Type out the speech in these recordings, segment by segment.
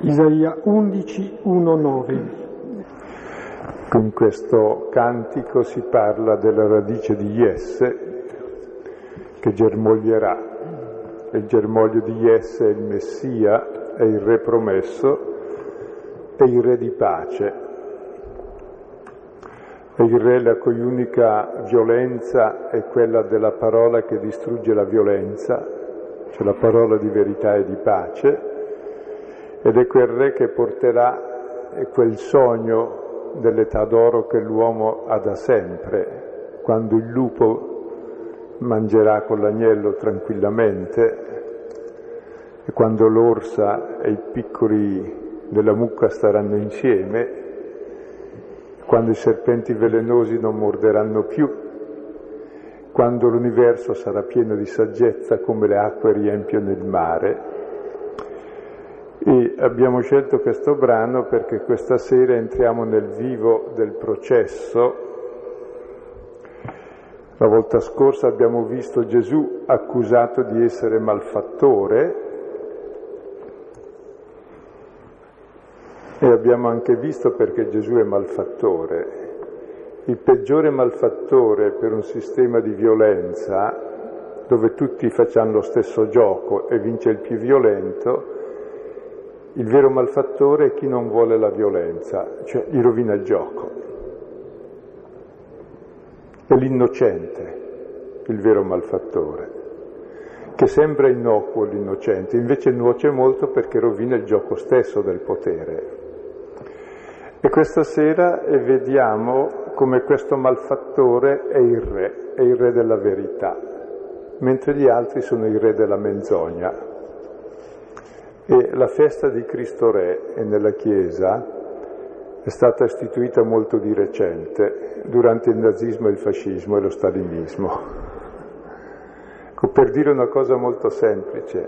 Isaia 11, 1, 9. In questo cantico si parla della radice di Jesse che germoglierà. Il germoglio di Jesse è il Messia, è il Re promesso, è il Re di pace. È il Re la cui unica violenza è quella della parola che distrugge la violenza, cioè la parola di verità e di pace ed è quel re che porterà quel sogno dell'età d'oro che l'uomo ha da sempre, quando il lupo mangerà con l'agnello tranquillamente e quando l'orsa e i piccoli della mucca staranno insieme, quando i serpenti velenosi non morderanno più, quando l'universo sarà pieno di saggezza come le acque riempiono il mare e abbiamo scelto questo brano perché questa sera entriamo nel vivo del processo. La volta scorsa abbiamo visto Gesù accusato di essere malfattore e abbiamo anche visto perché Gesù è malfattore. Il peggiore malfattore per un sistema di violenza dove tutti facciamo lo stesso gioco e vince il più violento, il vero malfattore è chi non vuole la violenza, cioè gli rovina il gioco. È l'innocente il vero malfattore, che sembra innocuo l'innocente, invece nuoce molto perché rovina il gioco stesso del potere. E questa sera vediamo come questo malfattore è il re, è il re della verità, mentre gli altri sono il re della menzogna. E la festa di Cristo Re nella Chiesa è stata istituita molto di recente, durante il nazismo, il fascismo e lo stalinismo. Per dire una cosa molto semplice,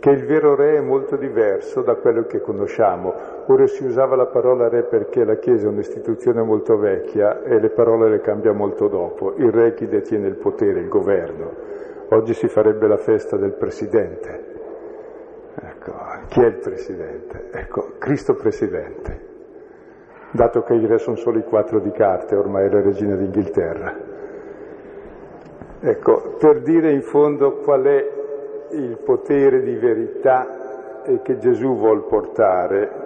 che il vero re è molto diverso da quello che conosciamo. Ora si usava la parola re perché la Chiesa è un'istituzione molto vecchia e le parole le cambia molto dopo. Il re è chi detiene il potere, il governo. Oggi si farebbe la festa del presidente. Ecco, chi è il Presidente? Ecco, Cristo Presidente, dato che re sono solo i quattro di carte, ormai è la regina d'Inghilterra. Ecco, per dire in fondo qual è il potere di verità che Gesù vuol portare,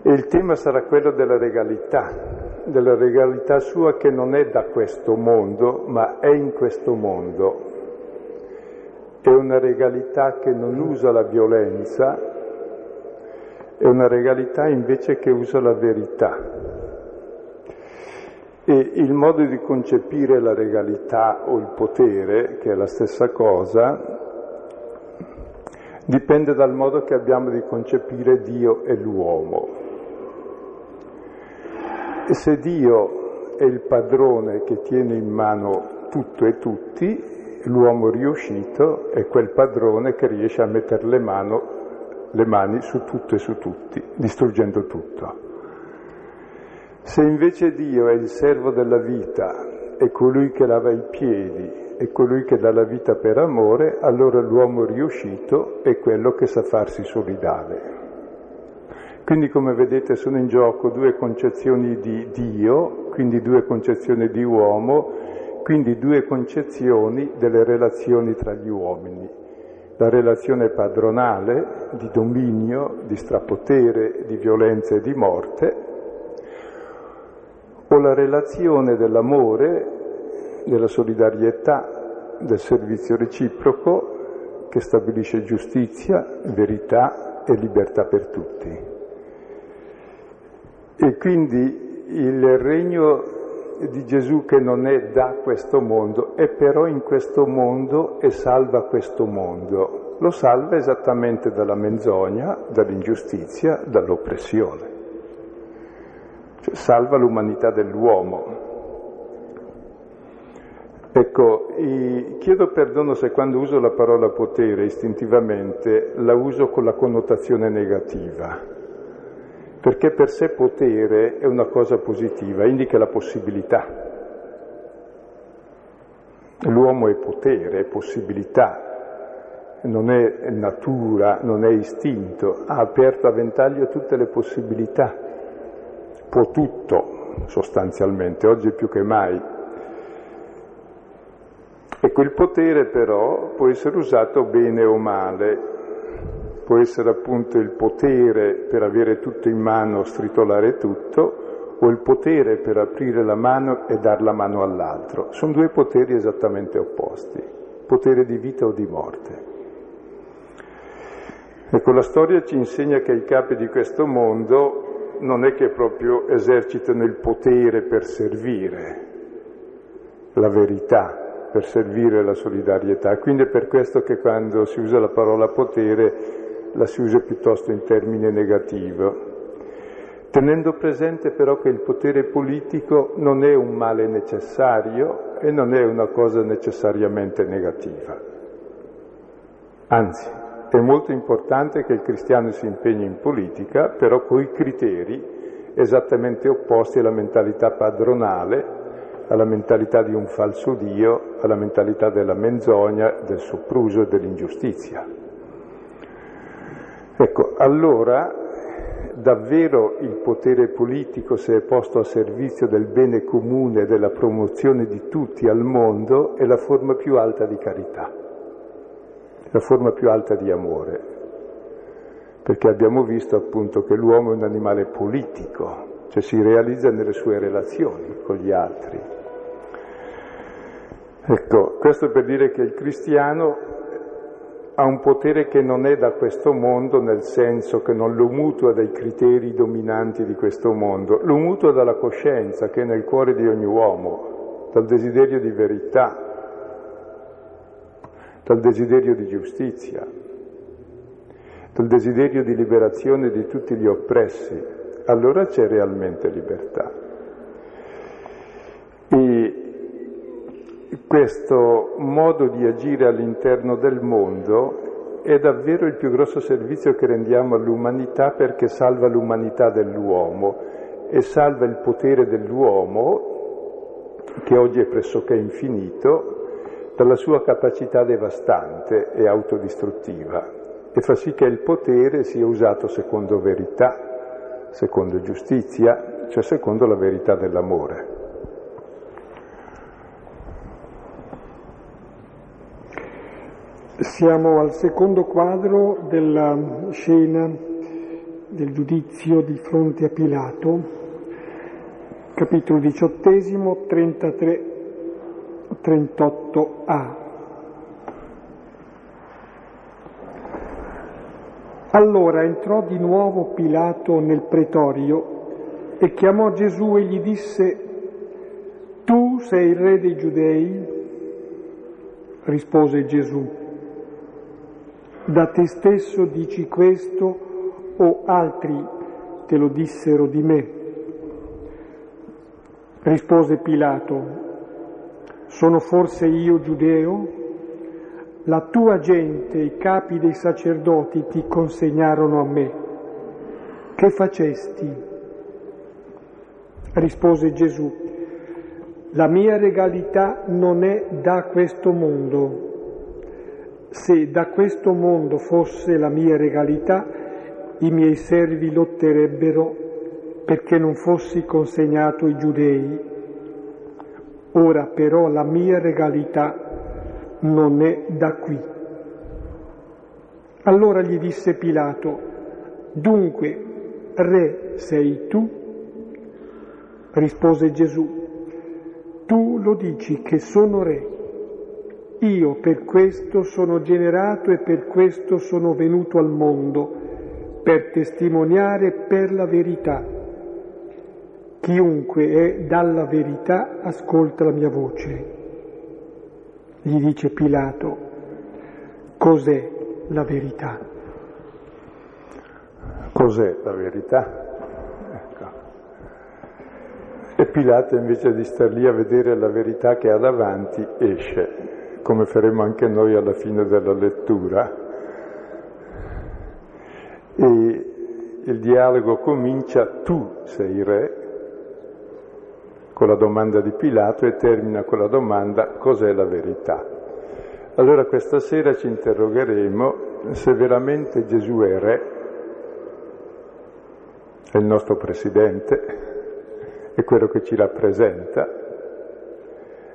e il tema sarà quello della regalità, della regalità sua che non è da questo mondo, ma è in questo mondo, è una regalità che non usa la violenza, è una regalità invece che usa la verità. E il modo di concepire la regalità o il potere, che è la stessa cosa, dipende dal modo che abbiamo di concepire Dio e l'uomo. E se Dio è il padrone che tiene in mano tutto e tutti, l'uomo riuscito è quel padrone che riesce a mettere le, mano, le mani su tutto e su tutti, distruggendo tutto. Se invece Dio è il servo della vita, è colui che lava i piedi, è colui che dà la vita per amore, allora l'uomo riuscito è quello che sa farsi solidale. Quindi come vedete sono in gioco due concezioni di Dio, quindi due concezioni di uomo, quindi due concezioni delle relazioni tra gli uomini. La relazione padronale di dominio, di strapotere, di violenza e di morte, o la relazione dell'amore, della solidarietà, del servizio reciproco che stabilisce giustizia, verità e libertà per tutti. E quindi il regno di Gesù che non è da questo mondo, è però in questo mondo e salva questo mondo. Lo salva esattamente dalla menzogna, dall'ingiustizia, dall'oppressione. Cioè, salva l'umanità dell'uomo. Ecco, chiedo perdono se quando uso la parola potere istintivamente la uso con la connotazione negativa perché per sé potere è una cosa positiva, indica la possibilità. L'uomo è potere, è possibilità, non è natura, non è istinto, ha aperto a ventaglio tutte le possibilità, può tutto sostanzialmente, oggi più che mai. E quel potere però può essere usato bene o male, può essere appunto il potere per avere tutto in mano, stritolare tutto, o il potere per aprire la mano e dar la mano all'altro. Sono due poteri esattamente opposti, potere di vita o di morte. Ecco, la storia ci insegna che i capi di questo mondo non è che proprio esercitano il potere per servire la verità, per servire la solidarietà. Quindi è per questo che quando si usa la parola potere la si usa piuttosto in termine negativo, tenendo presente però che il potere politico non è un male necessario e non è una cosa necessariamente negativa. Anzi, è molto importante che il cristiano si impegni in politica, però con i criteri esattamente opposti alla mentalità padronale, alla mentalità di un falso Dio, alla mentalità della menzogna, del sopruso e dell'ingiustizia. Ecco, allora davvero il potere politico, se è posto a servizio del bene comune e della promozione di tutti al mondo, è la forma più alta di carità la forma più alta di amore, perché abbiamo visto appunto che l'uomo è un animale politico, cioè si realizza nelle sue relazioni con gli altri. Ecco, questo per dire che il cristiano ha un potere che non è da questo mondo, nel senso che non lo mutua dai criteri dominanti di questo mondo, lo mutua dalla coscienza che è nel cuore di ogni uomo, dal desiderio di verità, dal desiderio di giustizia, dal desiderio di liberazione di tutti gli oppressi, allora c'è realmente libertà. E questo modo di agire all'interno del mondo è davvero il più grosso servizio che rendiamo all'umanità perché salva l'umanità dell'uomo e salva il potere dell'uomo, che oggi è pressoché infinito, dalla sua capacità devastante e autodistruttiva e fa sì che il potere sia usato secondo verità, secondo giustizia, cioè secondo la verità dell'amore. Siamo al secondo quadro della scena del giudizio di fronte a Pilato, capitolo diciottesimo, 33 38a. Allora entrò di nuovo Pilato nel pretorio e chiamò Gesù e gli disse, Tu sei il re dei giudei? Rispose Gesù, da te stesso dici questo o altri te lo dissero di me? Rispose Pilato, sono forse io giudeo? La tua gente, i capi dei sacerdoti ti consegnarono a me. Che facesti? Rispose Gesù, la mia regalità non è da questo mondo. Se da questo mondo fosse la mia regalità, i miei servi lotterebbero perché non fossi consegnato ai giudei Ora però la mia regalità non è da qui. Allora gli disse Pilato, dunque, re sei tu? Rispose Gesù, tu lo dici che sono re. Io per questo sono generato e per questo sono venuto al mondo, per testimoniare per la verità. Chiunque è dalla verità ascolta la mia voce. Gli dice Pilato, cos'è la verità? Cos'è la verità? Ecco. E Pilato invece di star lì a vedere la verità che ha davanti esce, come faremo anche noi alla fine della lettura. E il dialogo comincia, tu sei re, con la domanda di Pilato e termina con la domanda cos'è la verità. Allora questa sera ci interrogheremo se veramente Gesù è Re, è il nostro Presidente, è quello che ci rappresenta,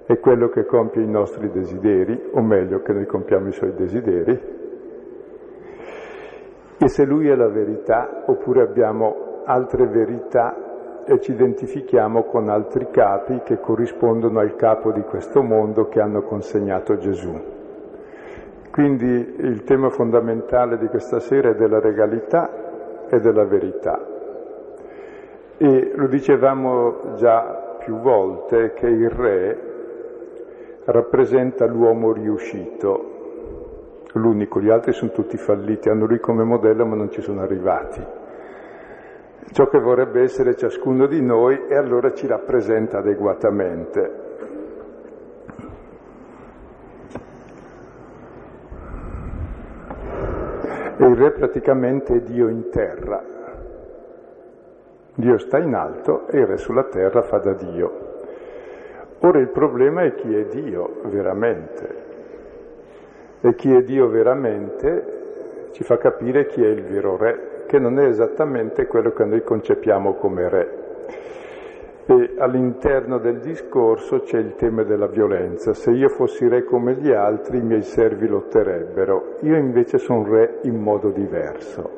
è quello che compie i nostri desideri, o meglio che noi compiamo i suoi desideri, e se Lui è la verità oppure abbiamo altre verità e ci identifichiamo con altri capi che corrispondono al capo di questo mondo che hanno consegnato Gesù. Quindi il tema fondamentale di questa sera è della regalità e della verità. E lo dicevamo già più volte che il re rappresenta l'uomo riuscito, l'unico, gli altri sono tutti falliti, hanno lui come modello ma non ci sono arrivati. Ciò che vorrebbe essere ciascuno di noi e allora ci rappresenta adeguatamente. E il re praticamente è Dio in terra. Dio sta in alto e il re sulla terra fa da Dio. Ora il problema è chi è Dio veramente. E chi è Dio veramente ci fa capire chi è il vero re, che non è esattamente quello che noi concepiamo come re. E all'interno del discorso c'è il tema della violenza. Se io fossi re come gli altri, i miei servi lotterebbero. Io invece sono re in modo diverso.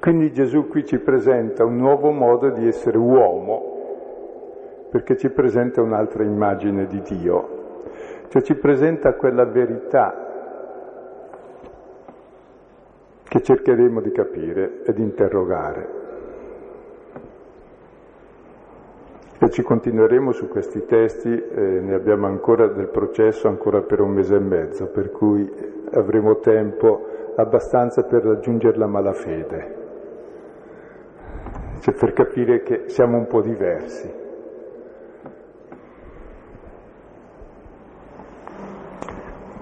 Quindi Gesù qui ci presenta un nuovo modo di essere uomo, perché ci presenta un'altra immagine di Dio. Cioè ci presenta quella verità che cercheremo di capire e di interrogare. E ci continueremo su questi testi, eh, ne abbiamo ancora del processo ancora per un mese e mezzo, per cui avremo tempo abbastanza per raggiungere la malafede, cioè per capire che siamo un po' diversi.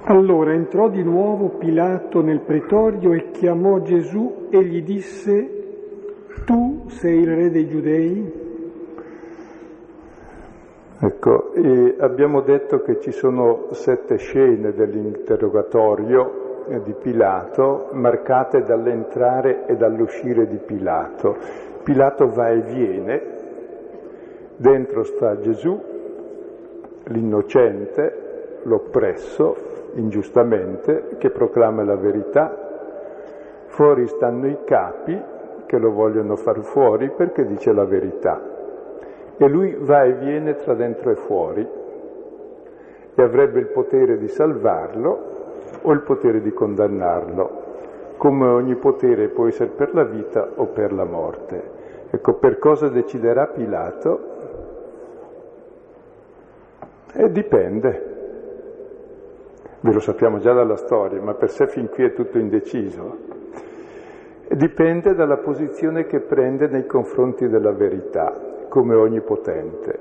Allora entrò di nuovo Pilato nel pretorio e chiamò Gesù e gli disse, tu sei il re dei giudei? Ecco, abbiamo detto che ci sono sette scene dell'interrogatorio eh, di Pilato marcate dall'entrare e dall'uscire di Pilato. Pilato va e viene, dentro sta Gesù, l'innocente, l'oppresso, ingiustamente, che proclama la verità, fuori stanno i capi che lo vogliono far fuori perché dice la verità e lui va e viene tra dentro e fuori e avrebbe il potere di salvarlo o il potere di condannarlo, come ogni potere può essere per la vita o per la morte. Ecco, per cosa deciderà Pilato? E dipende. Ve lo sappiamo già dalla storia, ma per sé fin qui è tutto indeciso. Dipende dalla posizione che prende nei confronti della verità come onnipotente.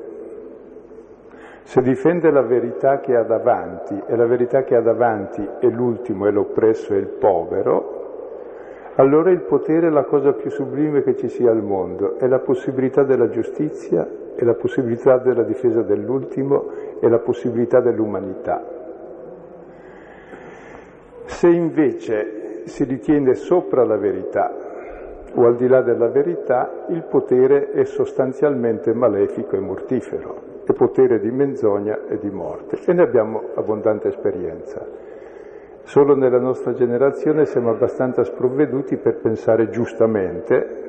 Se difende la verità che ha davanti e la verità che ha davanti è l'ultimo, è l'oppresso, è il povero, allora il potere è la cosa più sublime che ci sia al mondo, è la possibilità della giustizia, è la possibilità della difesa dell'ultimo, è la possibilità dell'umanità. Se invece si ritiene sopra la verità o al di là della verità, il potere è sostanzialmente malefico e mortifero, è potere di menzogna e di morte. E ne abbiamo abbondante esperienza. Solo nella nostra generazione siamo abbastanza sprovveduti per pensare giustamente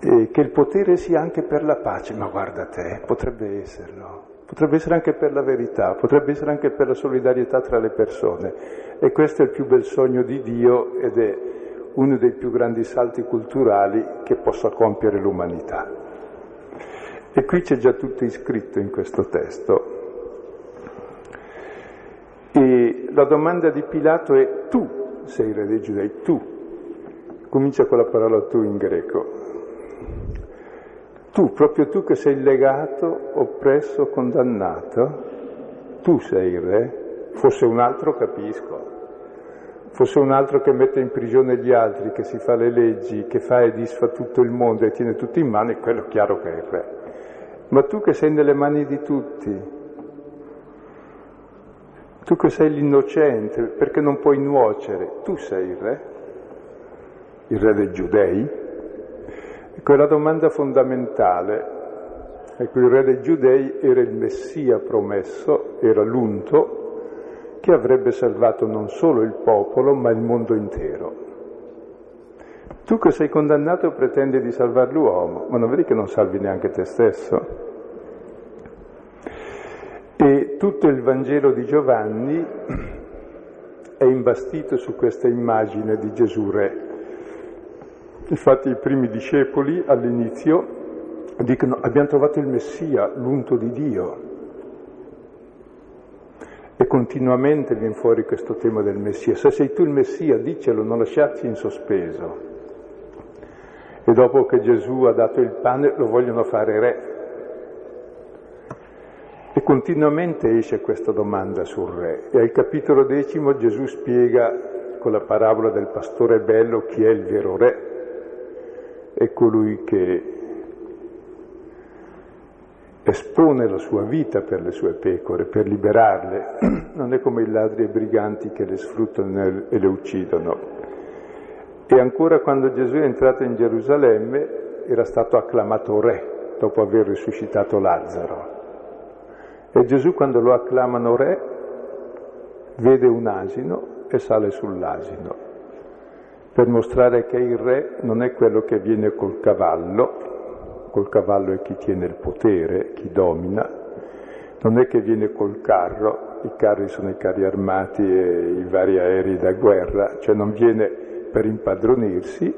eh, che il potere sia anche per la pace, ma guarda te, potrebbe esserlo. Potrebbe essere anche per la verità, potrebbe essere anche per la solidarietà tra le persone. E questo è il più bel sogno di Dio ed è uno dei più grandi salti culturali che possa compiere l'umanità. E qui c'è già tutto iscritto in questo testo. E la domanda di Pilato è tu sei re dei giudei, tu. Comincia con la parola tu in greco. Tu, proprio tu che sei legato, oppresso, condannato, tu sei il re. Fosse un altro capisco, fosse un altro che mette in prigione gli altri, che si fa le leggi, che fa e disfa tutto il mondo e tiene tutto in mano, è quello chiaro che è il re. Ma tu che sei nelle mani di tutti, Tu che sei l'innocente, perché non puoi nuocere, tu sei il re, il re dei giudei? La domanda fondamentale. Ecco, il re dei giudei era il Messia promesso, era l'unto che avrebbe salvato non solo il popolo, ma il mondo intero. Tu che sei condannato pretendi di salvare l'uomo, ma non vedi che non salvi neanche te stesso? E tutto il Vangelo di Giovanni è imbastito su questa immagine di Gesù Re. Infatti i primi discepoli all'inizio dicono abbiamo trovato il Messia, l'unto di Dio. E continuamente viene fuori questo tema del Messia. Se sei tu il Messia, dicelo, non lasciarci in sospeso e dopo che Gesù ha dato il pane lo vogliono fare re. E continuamente esce questa domanda sul re. E al capitolo decimo Gesù spiega con la parabola del pastore bello chi è il vero re. È colui che espone la sua vita per le sue pecore, per liberarle. Non è come i ladri e i briganti che le sfruttano e le uccidono. E ancora quando Gesù è entrato in Gerusalemme era stato acclamato re dopo aver risuscitato Lazzaro. E Gesù quando lo acclamano re vede un asino e sale sull'asino per mostrare che il re non è quello che viene col cavallo, col cavallo è chi tiene il potere, chi domina, non è che viene col carro, i carri sono i carri armati e i vari aerei da guerra, cioè non viene per impadronirsi,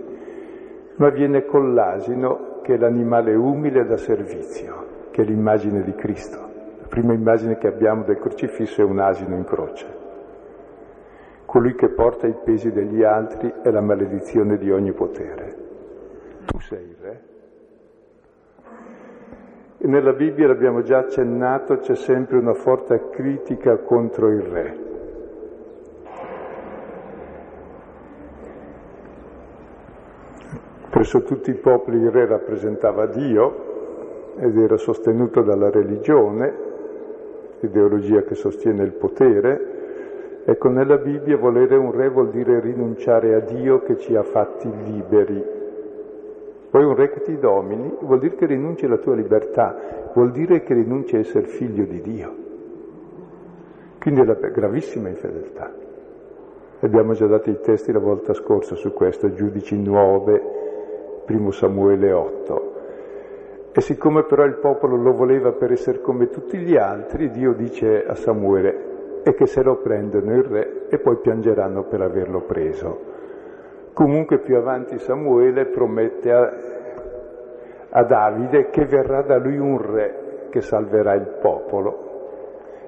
ma viene con l'asino che è l'animale umile da servizio, che è l'immagine di Cristo. La prima immagine che abbiamo del crocifisso è un asino in croce. Colui che porta i pesi degli altri è la maledizione di ogni potere. Tu sei il re. E nella Bibbia, l'abbiamo già accennato, c'è sempre una forte critica contro il re Presso tutti i popoli il re rappresentava Dio ed era sostenuto dalla religione, ideologia che sostiene il potere. Ecco, nella Bibbia volere un re vuol dire rinunciare a Dio che ci ha fatti liberi. Poi un re che ti domini vuol dire che rinunci alla tua libertà, vuol dire che rinunci a essere figlio di Dio. Quindi è la gravissima infedeltà. Abbiamo già dato i testi la volta scorsa su questo, giudici 9, primo Samuele 8. E siccome però il popolo lo voleva per essere come tutti gli altri, Dio dice a Samuele, e che se lo prendono il re e poi piangeranno per averlo preso. Comunque più avanti Samuele promette a, a Davide che verrà da lui un re che salverà il popolo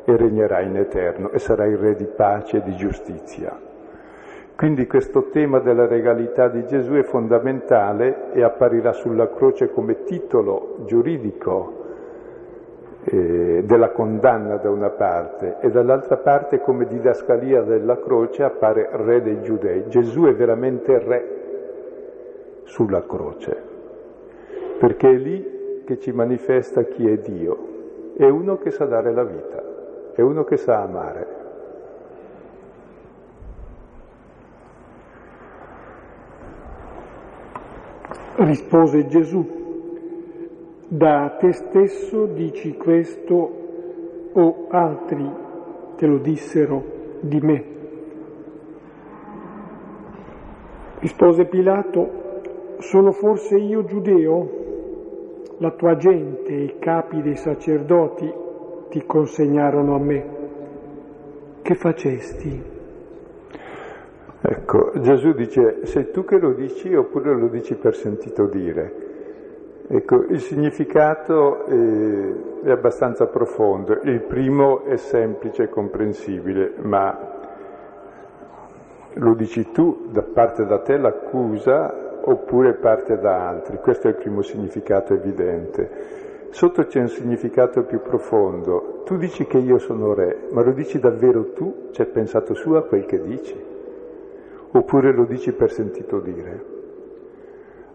e regnerà in eterno e sarà il re di pace e di giustizia. Quindi questo tema della regalità di Gesù è fondamentale e apparirà sulla croce come titolo giuridico eh, della condanna da una parte e dall'altra parte come didascalia della croce appare re dei giudei. Gesù è veramente re sulla croce, perché è lì che ci manifesta chi è Dio. È uno che sa dare la vita, è uno che sa amare. Rispose Gesù, da te stesso dici questo o altri te lo dissero di me. Rispose Pilato, sono forse io giudeo? La tua gente e i capi dei sacerdoti ti consegnarono a me. Che facesti? Ecco, Gesù dice, sei tu che lo dici oppure lo dici per sentito dire? Ecco, il significato è, è abbastanza profondo. Il primo è semplice e comprensibile, ma lo dici tu, da parte da te l'accusa oppure parte da altri. Questo è il primo significato evidente. Sotto c'è un significato più profondo. Tu dici che io sono re, ma lo dici davvero tu? Hai pensato su a quel che dici? oppure lo dici per sentito dire?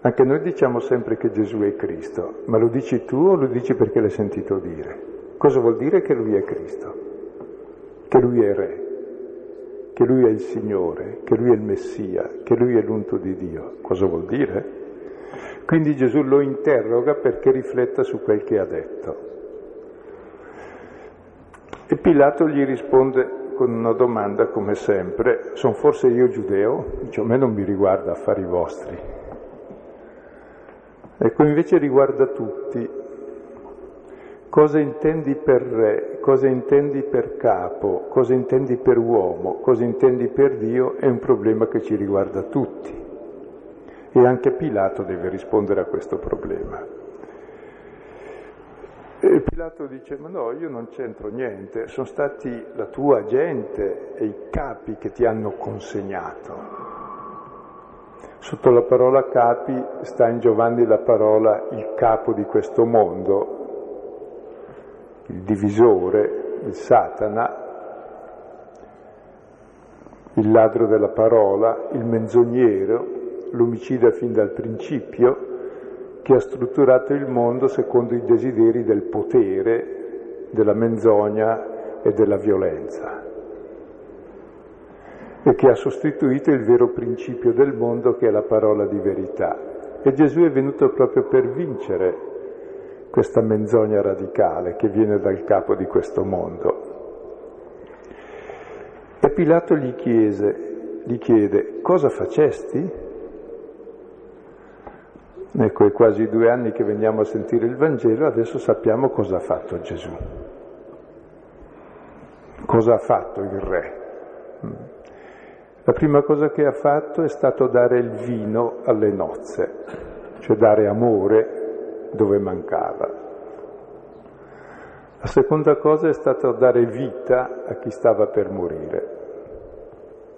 Anche noi diciamo sempre che Gesù è Cristo, ma lo dici tu o lo dici perché l'hai sentito dire? Cosa vuol dire che Lui è Cristo? che lui è re, che lui è il Signore, che lui è il Messia, che lui è l'unto di Dio. Cosa vuol dire? Quindi Gesù lo interroga perché rifletta su quel che ha detto. E Pilato gli risponde con una domanda come sempre, sono forse io giudeo? Dice, a me non mi riguarda affari vostri. Ecco, invece riguarda tutti. Cosa intendi per re, cosa intendi per capo, cosa intendi per uomo, cosa intendi per Dio è un problema che ci riguarda tutti. E anche Pilato deve rispondere a questo problema. E Pilato dice, ma no, io non c'entro niente, sono stati la tua gente e i capi che ti hanno consegnato. Sotto la parola capi sta in Giovanni la parola il capo di questo mondo, il divisore, il Satana, il ladro della parola, il menzognero, l'omicida fin dal principio, che ha strutturato il mondo secondo i desideri del potere, della menzogna e della violenza e che ha sostituito il vero principio del mondo che è la parola di verità. E Gesù è venuto proprio per vincere questa menzogna radicale che viene dal capo di questo mondo. E Pilato gli, chiese, gli chiede, cosa facesti? Ecco, è quasi due anni che veniamo a sentire il Vangelo, adesso sappiamo cosa ha fatto Gesù. Cosa ha fatto il Re? La prima cosa che ha fatto è stato dare il vino alle nozze, cioè dare amore dove mancava. La seconda cosa è stato dare vita a chi stava per morire,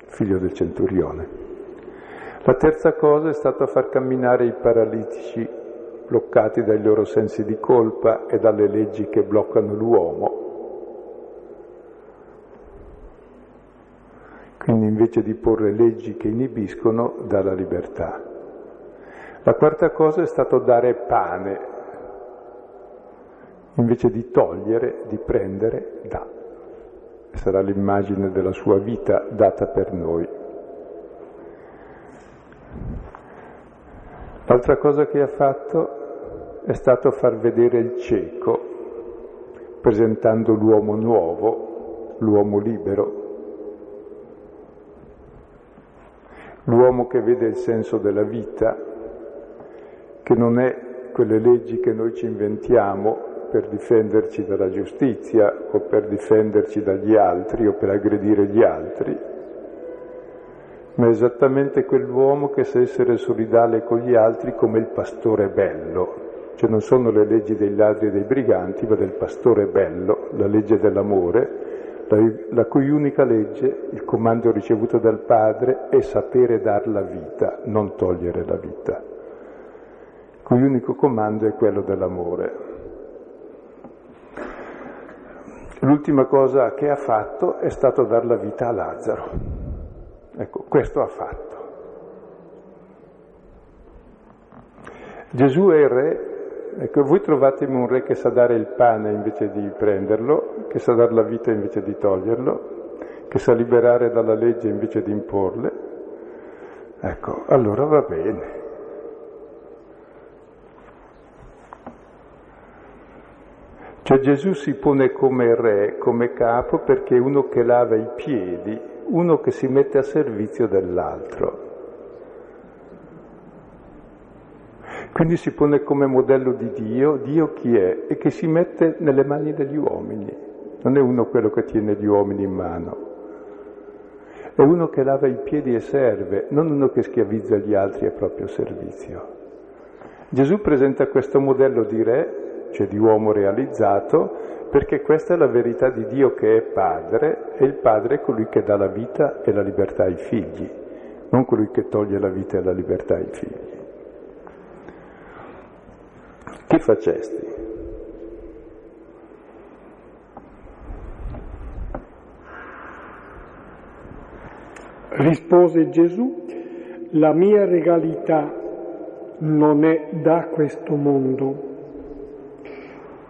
figlio del centurione. La terza cosa è stata far camminare i paralitici bloccati dai loro sensi di colpa e dalle leggi che bloccano l'uomo. Quindi invece di porre leggi che inibiscono, dà la libertà. La quarta cosa è stato dare pane, invece di togliere, di prendere, dà. Sarà l'immagine della sua vita data per noi. L'altra cosa che ha fatto è stato far vedere il cieco, presentando l'uomo nuovo, l'uomo libero, l'uomo che vede il senso della vita, che non è quelle leggi che noi ci inventiamo per difenderci dalla giustizia o per difenderci dagli altri o per aggredire gli altri, ma è esattamente quell'uomo che sa essere solidale con gli altri come il pastore bello. Cioè non sono le leggi dei ladri e dei briganti, ma del pastore bello, la legge dell'amore, la, cui unica legge, il comando ricevuto dal Padre, è sapere dar la vita, non togliere la vita. Il cui unico comando è quello dell'amore. L'ultima cosa che ha fatto è stato dar la vita a Lazzaro. Ecco, questo ha fatto. Gesù è il re, ecco, voi trovatemi un re che sa dare il pane invece di prenderlo, che sa dare la vita invece di toglierlo, che sa liberare dalla legge invece di imporle. Ecco, allora va bene. Cioè Gesù si pone come re, come capo, perché è uno che lava i piedi uno che si mette a servizio dell'altro. Quindi si pone come modello di Dio, Dio chi è? E che si mette nelle mani degli uomini, non è uno quello che tiene gli uomini in mano, è uno che lava i piedi e serve, non uno che schiavizza gli altri a proprio servizio. Gesù presenta questo modello di re, cioè di uomo realizzato, perché questa è la verità di Dio che è padre e il padre è colui che dà la vita e la libertà ai figli, non colui che toglie la vita e la libertà ai figli. Che facesti? Rispose Gesù, la mia regalità non è da questo mondo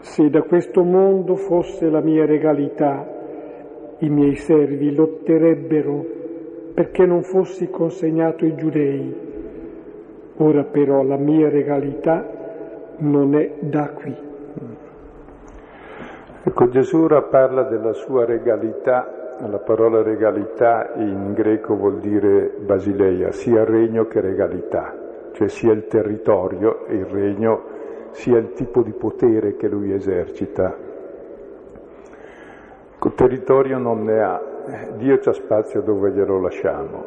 se da questo mondo fosse la mia regalità, i miei servi lotterebbero perché non fossi consegnato ai giudei. Ora però la mia regalità non è da qui. Ecco, Gesù ora parla della sua regalità, la parola regalità in greco vuol dire basileia, sia regno che regalità, cioè sia il territorio e il regno, sia il tipo di potere che lui esercita. Il territorio non ne ha, Dio c'ha spazio dove glielo lasciamo.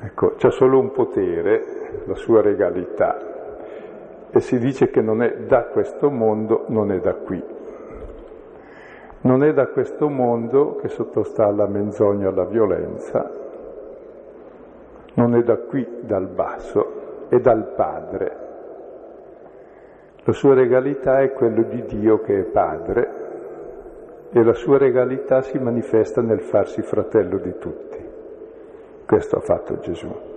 Ecco, c'ha solo un potere, la sua regalità, e si dice che non è da questo mondo, non è da qui. Non è da questo mondo che sottostà alla menzogna e alla violenza, non è da qui, dal basso, è dal Padre. La sua regalità è quello di Dio che è Padre, e la sua regalità si manifesta nel farsi fratello di tutti. Questo ha fatto Gesù.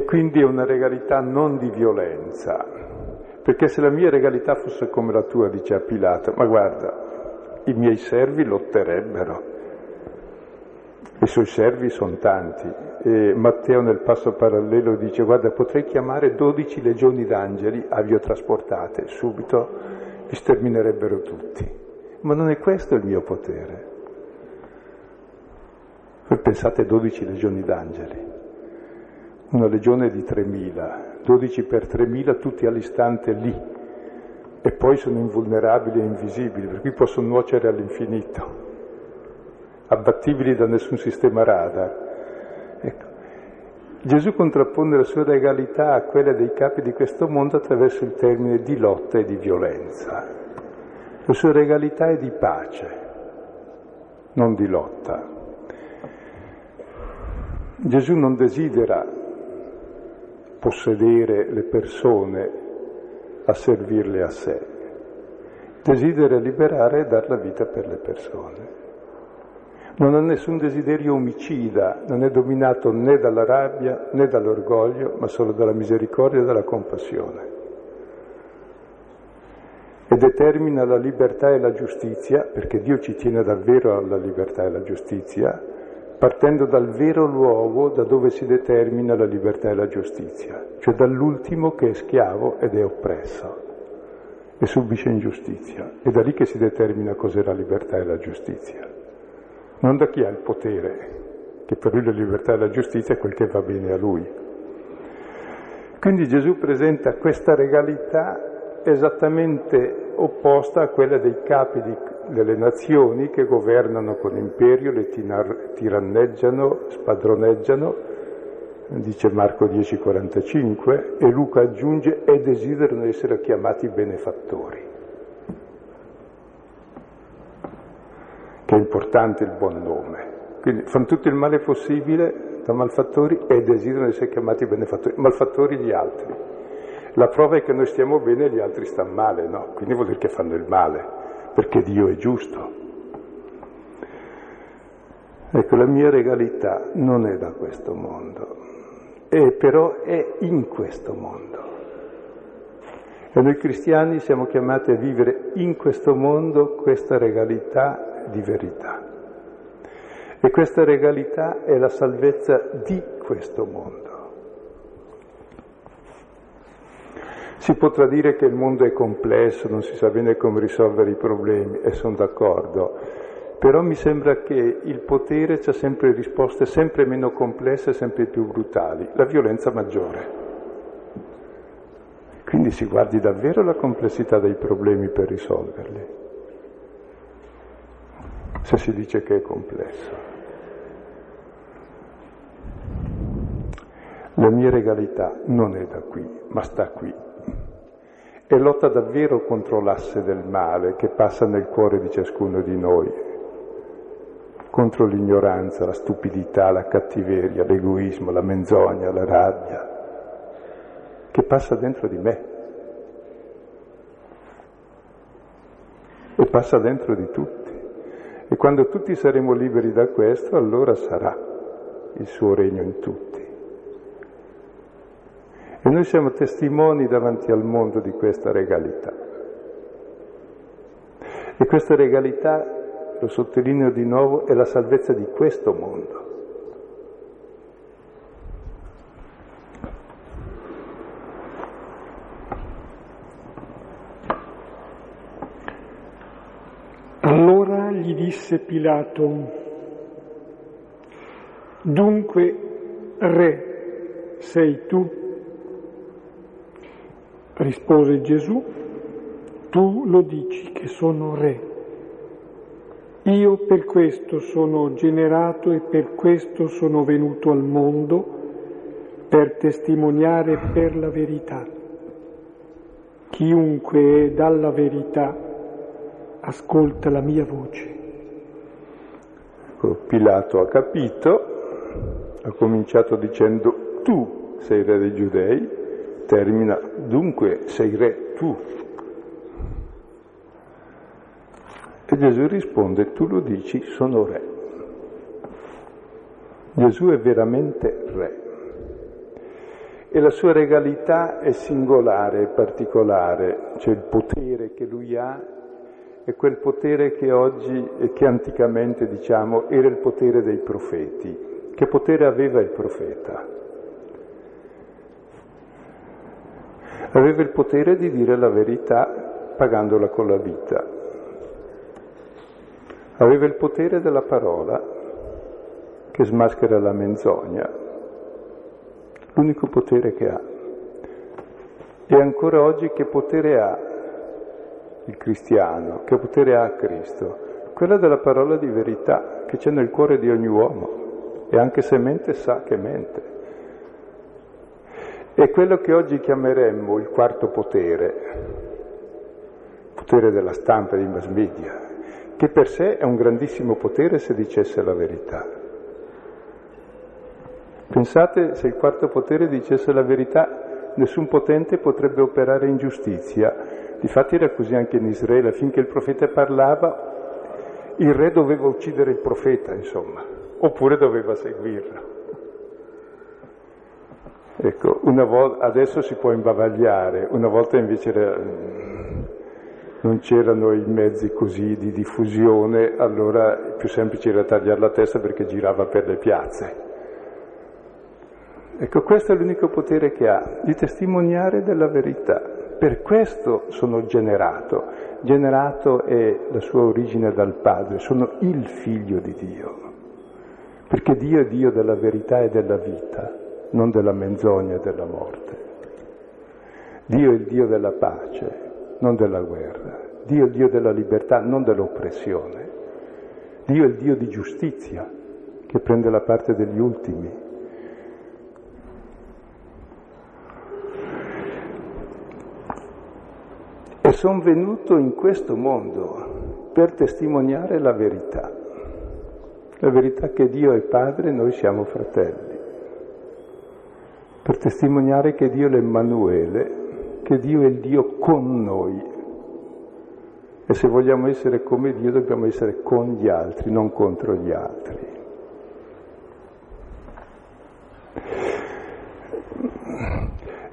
E quindi è una regalità non di violenza, perché se la mia regalità fosse come la tua, dice a Pilato, ma guarda, i miei servi lotterebbero, i suoi servi sono tanti. E Matteo nel passo parallelo dice, guarda, potrei chiamare dodici legioni d'angeli, aviotrasportate, subito li sterminerebbero tutti. Ma non è questo il mio potere. Voi pensate 12 legioni d'angeli, una legione di 3.000, 12 per 3.000 tutti all'istante lì e poi sono invulnerabili e invisibili, per cui possono nuocere all'infinito, abbattibili da nessun sistema radar. Ecco. Gesù contrappone la sua regalità a quella dei capi di questo mondo attraverso il termine di lotta e di violenza. La sua regalità è di pace, non di lotta. Gesù non desidera possedere le persone a servirle a sé, desidera liberare e dar la vita per le persone non ha nessun desiderio omicida, non è dominato né dalla rabbia né dall'orgoglio, ma solo dalla misericordia e dalla compassione. E determina la libertà e la giustizia, perché Dio ci tiene davvero alla libertà e alla giustizia, partendo dal vero luogo da dove si determina la libertà e la giustizia, cioè dall'ultimo che è schiavo ed è oppresso e subisce ingiustizia. È da lì che si determina cos'è la libertà e la giustizia non da chi ha il potere, che per lui la libertà e la giustizia è quel che va bene a lui. Quindi Gesù presenta questa regalità esattamente opposta a quella dei capi di, delle nazioni che governano con imperio, le tiranneggiano, spadroneggiano, dice Marco 10,45, e Luca aggiunge e desiderano essere chiamati benefattori. che è importante il buon nome. Quindi fanno tutto il male possibile da malfattori e desiderano essere chiamati benefattori, malfattori gli altri. La prova è che noi stiamo bene e gli altri stanno male, no? Quindi vuol dire che fanno il male, perché Dio è giusto. Ecco, la mia regalità non è da questo mondo, e però è in questo mondo. E noi cristiani siamo chiamati a vivere in questo mondo questa regalità di verità. E questa regalità è la salvezza di questo mondo. Si potrà dire che il mondo è complesso, non si sa bene come risolvere i problemi, e sono d'accordo, però mi sembra che il potere ha sempre risposte sempre meno complesse sempre più brutali, la violenza maggiore. Quindi si guardi davvero la complessità dei problemi per risolverli se si dice che è complesso. La mia regalità non è da qui, ma sta qui. E lotta davvero contro l'asse del male che passa nel cuore di ciascuno di noi, contro l'ignoranza, la stupidità, la cattiveria, l'egoismo, la menzogna, la rabbia, che passa dentro di me e passa dentro di tutti. E quando tutti saremo liberi da questo, allora sarà il suo regno in tutti. E noi siamo testimoni davanti al mondo di questa regalità. E questa regalità, lo sottolineo di nuovo, è la salvezza di questo mondo. Allora gli disse Pilato, dunque re sei tu? Rispose Gesù, tu lo dici che sono re. Io per questo sono generato e per questo sono venuto al mondo, per testimoniare per la verità. Chiunque è dalla verità ascolta la mia voce. Ecco, Pilato ha capito, ha cominciato dicendo tu sei re dei giudei, termina dunque sei re tu. E Gesù risponde, tu lo dici, sono re. Gesù è veramente re. E la sua regalità è singolare, è particolare, cioè il potere che lui ha è quel potere che oggi e che anticamente diciamo era il potere dei profeti. Che potere aveva il profeta? Aveva il potere di dire la verità pagandola con la vita aveva il potere della parola che smaschera la menzogna, l'unico potere che ha. E ancora oggi che potere ha il cristiano, che potere ha Cristo? Quella della parola di verità che c'è nel cuore di ogni uomo e anche se mente sa che mente. È quello che oggi chiameremmo il quarto potere, potere della stampa, dei mass media, che per sé è un grandissimo potere se dicesse la verità. Pensate se il quarto potere dicesse la verità, nessun potente potrebbe operare ingiustizia. Difatti era così anche in Israele, finché il profeta parlava, il re doveva uccidere il profeta, insomma, oppure doveva seguirlo. Ecco, volta, adesso si può imbavagliare, una volta invece era, non c'erano i mezzi così di diffusione, allora più semplice era tagliare la testa perché girava per le piazze. Ecco, questo è l'unico potere che ha, di testimoniare della verità. Per questo sono generato. Generato è la sua origine dal Padre, sono il figlio di Dio. Perché Dio è Dio della verità e della vita, non della menzogna e della morte. Dio è il Dio della pace, non della guerra. Dio è il Dio della libertà, non dell'oppressione. Dio è il Dio di giustizia, che prende la parte degli ultimi. E sono venuto in questo mondo per testimoniare la verità. La verità che Dio è Padre e noi siamo fratelli. Per testimoniare che Dio è l'Emmanuele, che Dio è il Dio con noi. E se vogliamo essere come Dio dobbiamo essere con gli altri, non contro gli altri.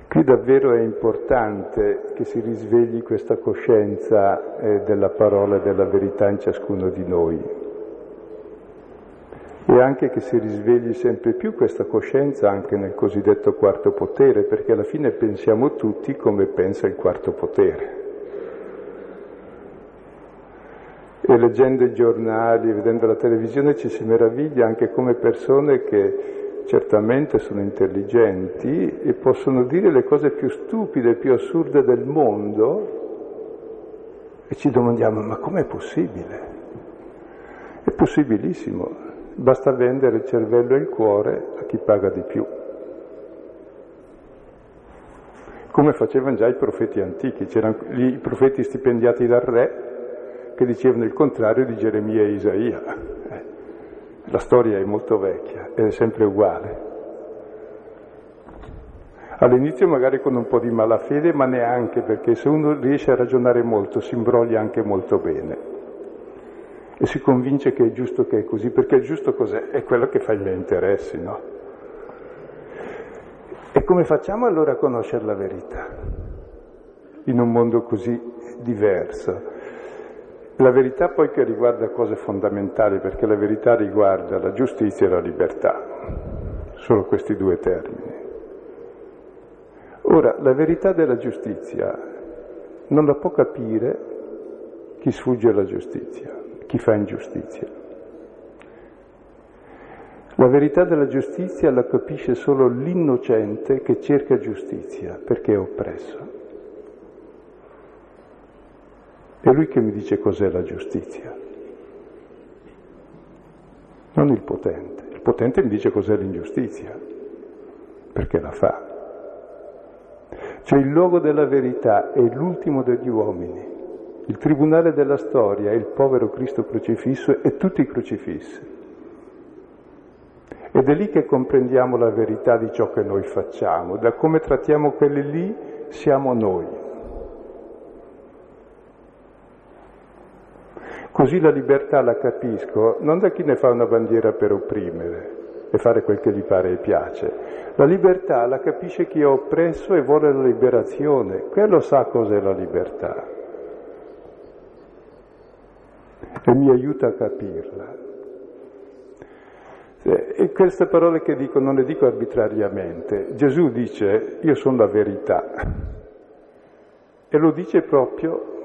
Qui davvero è importante che si risvegli questa coscienza eh, della parola e della verità in ciascuno di noi e anche che si risvegli sempre più questa coscienza anche nel cosiddetto quarto potere, perché alla fine pensiamo tutti come pensa il quarto potere. E leggendo i giornali, vedendo la televisione ci si meraviglia anche come persone che certamente sono intelligenti e possono dire le cose più stupide, più assurde del mondo e ci domandiamo ma com'è possibile? È possibilissimo, Basta vendere il cervello e il cuore a chi paga di più. Come facevano già i profeti antichi, c'erano i profeti stipendiati dal re che dicevano il contrario di Geremia e Isaia. Eh, la storia è molto vecchia, è sempre uguale. All'inizio magari con un po' di malafede, ma neanche perché se uno riesce a ragionare molto si imbroglia anche molto bene e si convince che è giusto che è così, perché il giusto cos'è? È quello che fa i miei interessi, no? E come facciamo allora a conoscere la verità in un mondo così diverso? La verità poi che riguarda cose fondamentali, perché la verità riguarda la giustizia e la libertà, solo questi due termini. Ora, la verità della giustizia non la può capire chi sfugge alla giustizia, chi fa ingiustizia. La verità della giustizia la capisce solo l'innocente che cerca giustizia perché è oppresso. È lui che mi dice cos'è la giustizia, non il potente. Il potente mi dice cos'è l'ingiustizia, perché la fa. Cioè il luogo della verità è l'ultimo degli uomini, il tribunale della storia è il povero Cristo crocifisso e tutti i crocifissi. Ed è lì che comprendiamo la verità di ciò che noi facciamo, da come trattiamo quelli lì siamo noi. Così la libertà la capisco non da chi ne fa una bandiera per opprimere e fare quel che gli pare e piace. La libertà la capisce chi è oppresso e vuole la liberazione. Quello sa cos'è la libertà e mi aiuta a capirla. E queste parole che dico non le dico arbitrariamente. Gesù dice io sono la verità e lo dice proprio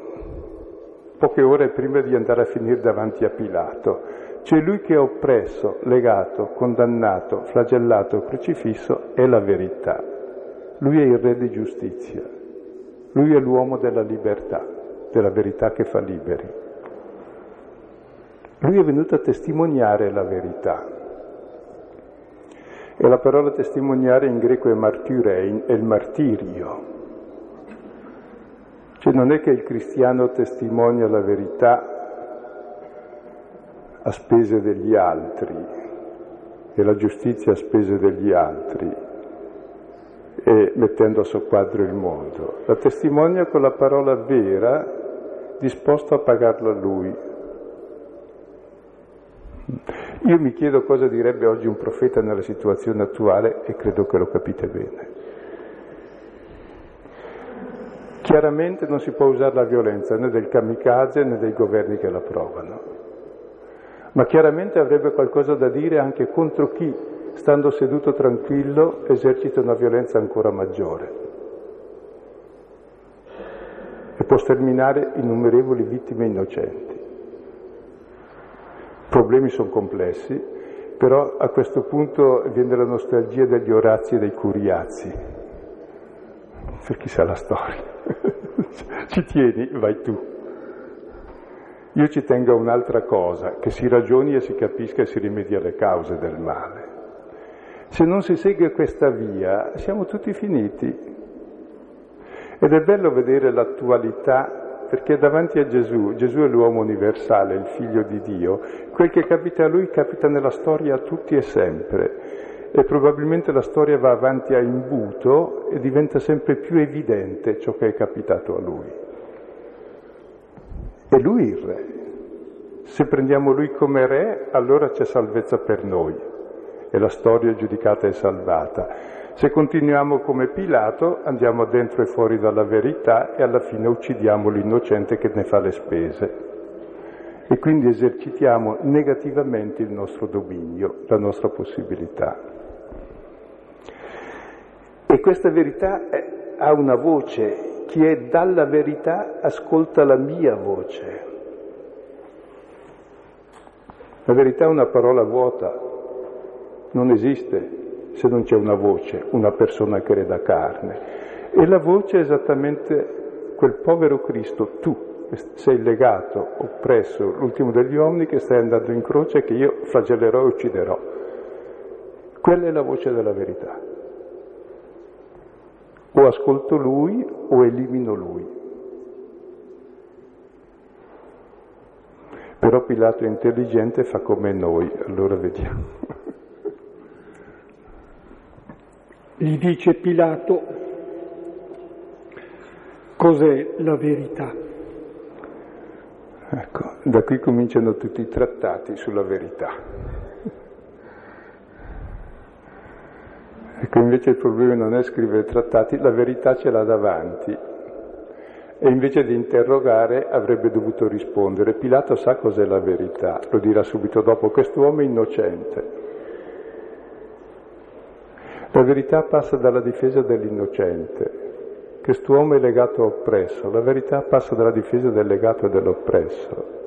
poche ore prima di andare a finire davanti a Pilato. Cioè lui che è oppresso, legato, condannato, flagellato, crocifisso è la verità. Lui è il re di giustizia. Lui è l'uomo della libertà, della verità che fa liberi. Lui è venuto a testimoniare la verità. E la parola testimoniare in greco è martyrein, è il martirio. Cioè non è che il cristiano testimonia la verità a spese degli altri e la giustizia a spese degli altri e mettendo a soqquadro il mondo. La testimonia con la parola vera disposto a pagarla lui. Io mi chiedo cosa direbbe oggi un profeta nella situazione attuale e credo che lo capite bene. Chiaramente non si può usare la violenza né del kamikaze né dei governi che la provano, ma chiaramente avrebbe qualcosa da dire anche contro chi, stando seduto tranquillo, esercita una violenza ancora maggiore e può sterminare innumerevoli vittime innocenti. Problemi sono complessi, però a questo punto viene la nostalgia degli orazzi e dei curiazzi, per chi sa la storia. ci tieni, vai tu. Io ci tengo a un'altra cosa, che si ragioni e si capisca e si rimedi alle cause del male. Se non si segue questa via, siamo tutti finiti. Ed è bello vedere l'attualità, perché davanti a Gesù, Gesù è l'uomo universale, il figlio di Dio, quel che capita a lui capita nella storia a tutti e sempre e probabilmente la storia va avanti a imbuto e diventa sempre più evidente ciò che è capitato a lui. È lui il re. Se prendiamo lui come re, allora c'è salvezza per noi e la storia giudicata e salvata. Se continuiamo come Pilato, andiamo dentro e fuori dalla verità e alla fine uccidiamo l'innocente che ne fa le spese. E quindi esercitiamo negativamente il nostro dominio, la nostra possibilità. E questa verità è, ha una voce, chi è dalla verità ascolta la mia voce. La verità è una parola vuota, non esiste se non c'è una voce, una persona che reda carne. E la voce è esattamente quel povero Cristo, tu, sei legato, oppresso, l'ultimo degli uomini che stai andando in croce e che io flagellerò e ucciderò. Quella è la voce della verità. O ascolto lui o elimino lui. Però Pilato è intelligente e fa come noi, allora vediamo. Gli dice Pilato, cos'è la verità? Ecco, da qui cominciano tutti i trattati sulla verità. Ecco, invece il problema non è scrivere trattati, la verità ce l'ha davanti. e invece di interrogare avrebbe dovuto rispondere. Pilato sa cos'è la verità, lo dirà subito dopo, quest'uomo è innocente. La verità passa dalla difesa dell'innocente. Quest'uomo è legato oppresso, la verità passa dalla difesa del legato e dell'oppresso.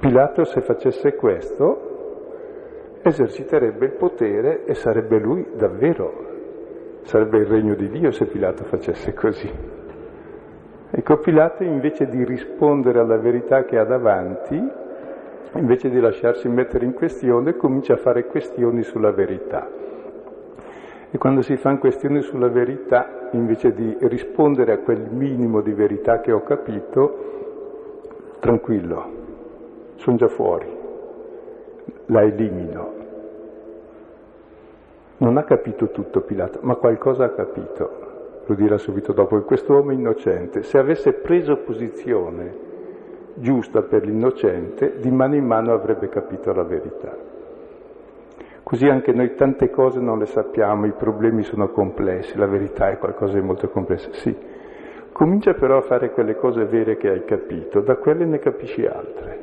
Pilato se facesse questo eserciterebbe il potere e sarebbe lui davvero Sarebbe il regno di Dio se Pilato facesse così. Ecco, Pilato invece di rispondere alla verità che ha davanti, invece di lasciarsi mettere in questione, comincia a fare questioni sulla verità. E quando si fanno questioni sulla verità, invece di rispondere a quel minimo di verità che ho capito, tranquillo, sono già fuori, la elimino, non ha capito tutto Pilato, ma qualcosa ha capito. Lo dirà subito dopo che quest'uomo innocente, se avesse preso posizione giusta per l'innocente, di mano in mano avrebbe capito la verità. Così anche noi tante cose non le sappiamo, i problemi sono complessi, la verità è qualcosa di molto complesso. Sì, comincia però a fare quelle cose vere che hai capito, da quelle ne capisci altre.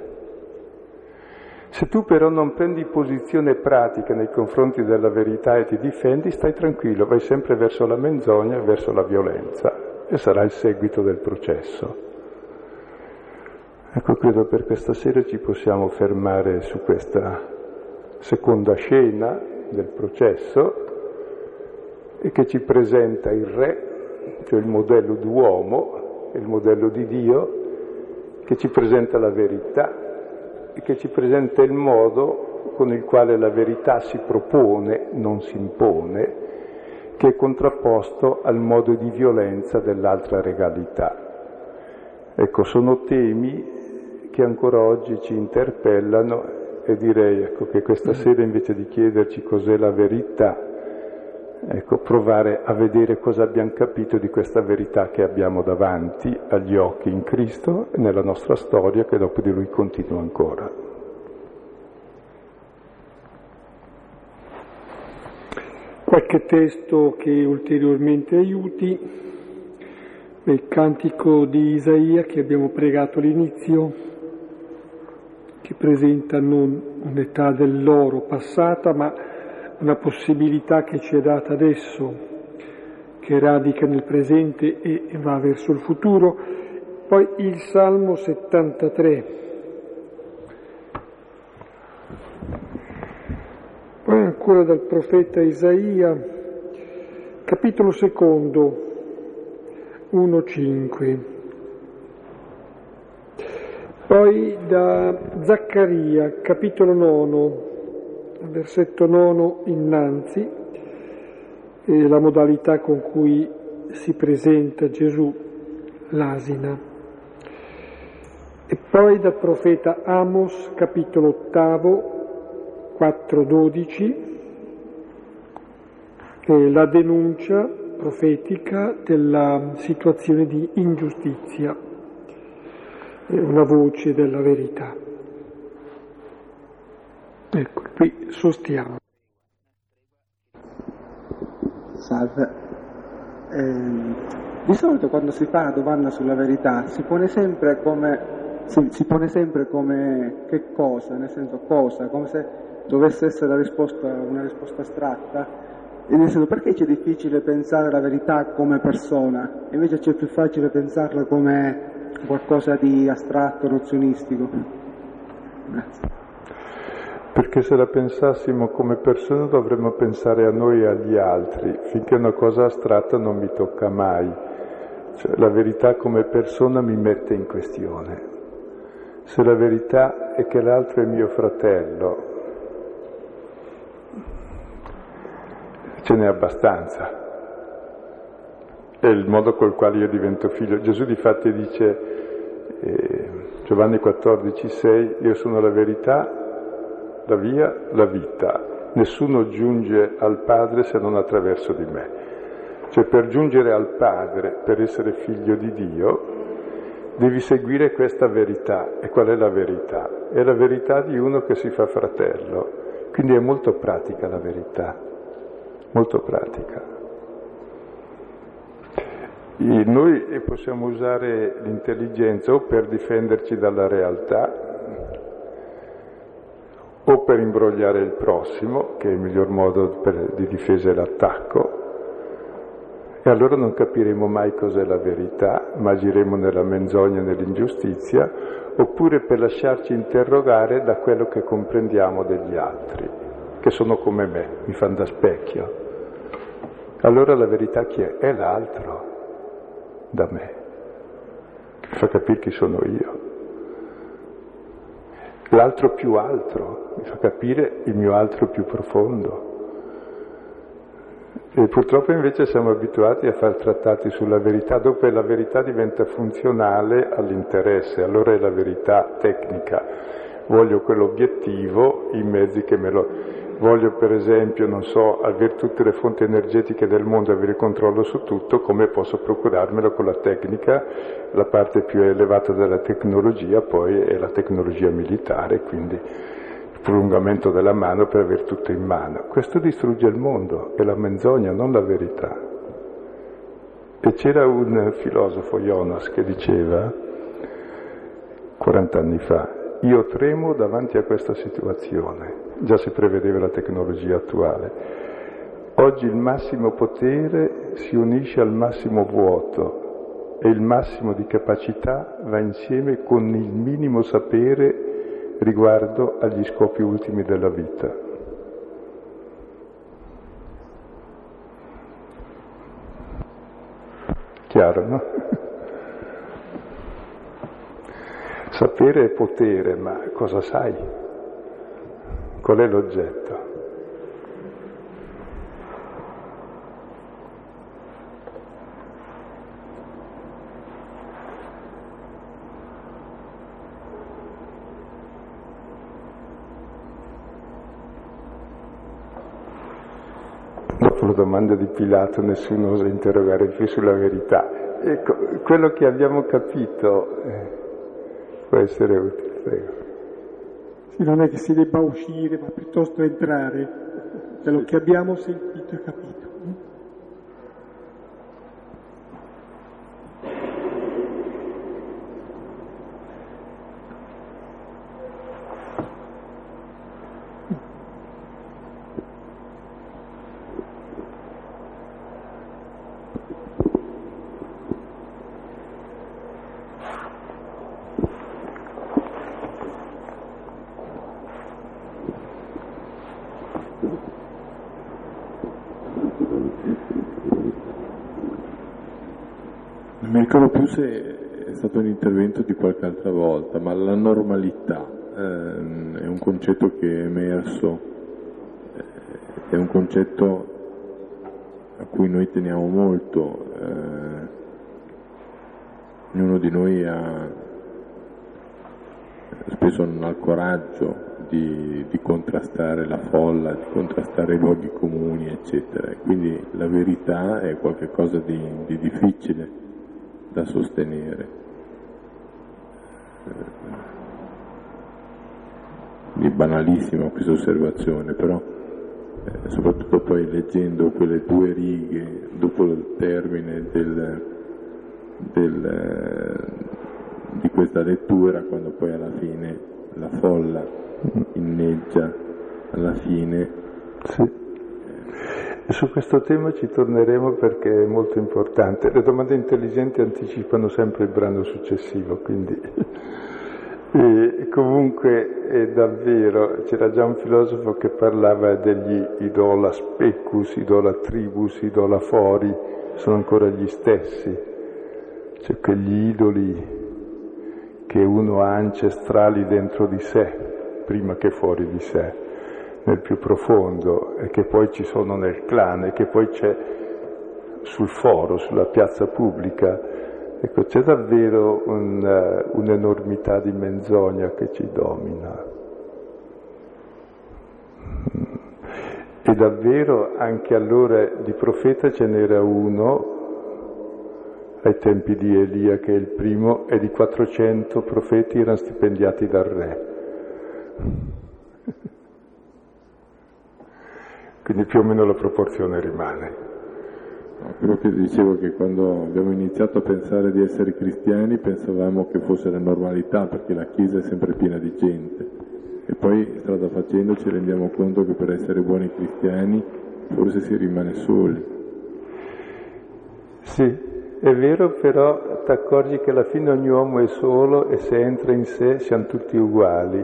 Se tu però non prendi posizione pratica nei confronti della verità e ti difendi, stai tranquillo, vai sempre verso la menzogna verso la violenza e sarà il seguito del processo. Ecco, credo per questa sera ci possiamo fermare su questa seconda scena del processo e che ci presenta il re, cioè il modello d'uomo, il modello di Dio, che ci presenta la verità che ci presenta il modo con il quale la verità si propone, non si impone, che è contrapposto al modo di violenza dell'altra regalità. Ecco, sono temi che ancora oggi ci interpellano e direi ecco, che questa sera invece di chiederci cos'è la verità, ecco, provare a vedere cosa abbiamo capito di questa verità che abbiamo davanti agli occhi in Cristo e nella nostra storia che dopo di Lui continua ancora. Qualche testo che ulteriormente aiuti, il cantico di Isaia che abbiamo pregato all'inizio, che presenta non un'età dell'oro passata, ma una possibilità che ci è data adesso, che radica nel presente e va verso il futuro. Poi il Salmo 73. Poi ancora dal profeta Isaia, capitolo secondo, 1-5. Poi da Zaccaria, capitolo nono, versetto nono innanzi, è la modalità con cui si presenta Gesù, l'asina. E poi dal profeta Amos, capitolo ottavo, 4-12, è la denuncia profetica della situazione di ingiustizia, è una voce della verità. Ecco, qui sostiamo. Salve. Eh, di solito quando si fa la domanda sulla verità si pone sempre come, si, si pone sempre come che cosa, nel senso cosa, come se dovesse essere risposta, una risposta astratta, e nel senso perché c'è difficile pensare la verità come persona, invece c'è più facile pensarla come qualcosa di astratto, nozionistico. Grazie perché se la pensassimo come persona dovremmo pensare a noi e agli altri, finché una cosa astratta non mi tocca mai. Cioè, la verità come persona mi mette in questione. Se la verità è che l'altro è mio fratello, ce n'è abbastanza. È il modo col quale io divento figlio. Gesù di fatti dice, eh, Giovanni 14, 6, io sono la verità la via, la vita. Nessuno giunge al Padre se non attraverso di me. Cioè per giungere al Padre, per essere figlio di Dio, devi seguire questa verità. E qual è la verità? È la verità di uno che si fa fratello. Quindi è molto pratica la verità, molto pratica. Noi possiamo usare l'intelligenza o per difenderci dalla realtà, o per imbrogliare il prossimo, che è il miglior modo per, di difesa è l'attacco, e allora non capiremo mai cos'è la verità, ma agiremo nella menzogna e nell'ingiustizia, oppure per lasciarci interrogare da quello che comprendiamo degli altri, che sono come me, mi fanno da specchio. Allora la verità chi è? È l'altro da me, che fa capire chi sono io. L'altro più altro, mi fa capire il mio altro più profondo. E purtroppo invece siamo abituati a fare trattati sulla verità, dove la verità diventa funzionale all'interesse, allora è la verità tecnica. Voglio quell'obiettivo, i mezzi che me lo... Voglio per esempio, non so, avere tutte le fonti energetiche del mondo, avere il controllo su tutto, come posso procurarmelo con la tecnica? La parte più elevata della tecnologia poi è la tecnologia militare, quindi prolungamento della mano per aver tutto in mano. Questo distrugge il mondo, è la menzogna, non la verità. E c'era un filosofo, Jonas, che diceva, 40 anni fa, io tremo davanti a questa situazione, già si prevedeva la tecnologia attuale. Oggi il massimo potere si unisce al massimo vuoto e il massimo di capacità va insieme con il minimo sapere riguardo agli scopi ultimi della vita. Chiaro, no? Sapere è potere, ma cosa sai? Qual è l'oggetto? dopo la domanda di Pilato nessuno osa interrogare più sulla verità. Ecco, quello che abbiamo capito eh, può essere utile, prego. Non è che si debba uscire, ma piuttosto entrare, quello che abbiamo sentito e capito. mi ricordo più se è stato un intervento di qualche altra volta, ma la normalità ehm, è un concetto che è emerso, eh, è un concetto a cui noi teniamo molto, eh, ognuno di noi ha, spesso non ha il coraggio di, di, contrastare la folla, di contrastare i luoghi comuni, eccetera. quindi la verità è qualcosa di, di difficile da sostenere. È banalissima questa osservazione, però eh, soprattutto poi leggendo quelle due righe dopo il termine del, del, eh, di questa lettura, quando poi alla fine la folla inneggia alla fine. Sì e su questo tema ci torneremo perché è molto importante. Le domande intelligenti anticipano sempre il brano successivo, quindi e comunque è davvero, c'era già un filosofo che parlava degli idola specus, idola tribus, idola fori, sono ancora gli stessi, cioè quegli idoli che uno ha ancestrali dentro di sé, prima che fuori di sé nel più profondo e che poi ci sono nel clan e che poi c'è sul foro, sulla piazza pubblica. Ecco, c'è davvero un, uh, un'enormità di menzogna che ci domina. E davvero anche allora di profeta ce n'era uno ai tempi di Elia che è il primo e di 400 profeti erano stipendiati dal re. Quindi più o meno la proporzione rimane. Quello che dicevo che quando abbiamo iniziato a pensare di essere cristiani pensavamo che fosse la normalità perché la Chiesa è sempre piena di gente e poi strada facendo ci rendiamo conto che per essere buoni cristiani forse si rimane soli. Sì, è vero, però ti accorgi che alla fine ogni uomo è solo e se entra in sé siamo tutti uguali.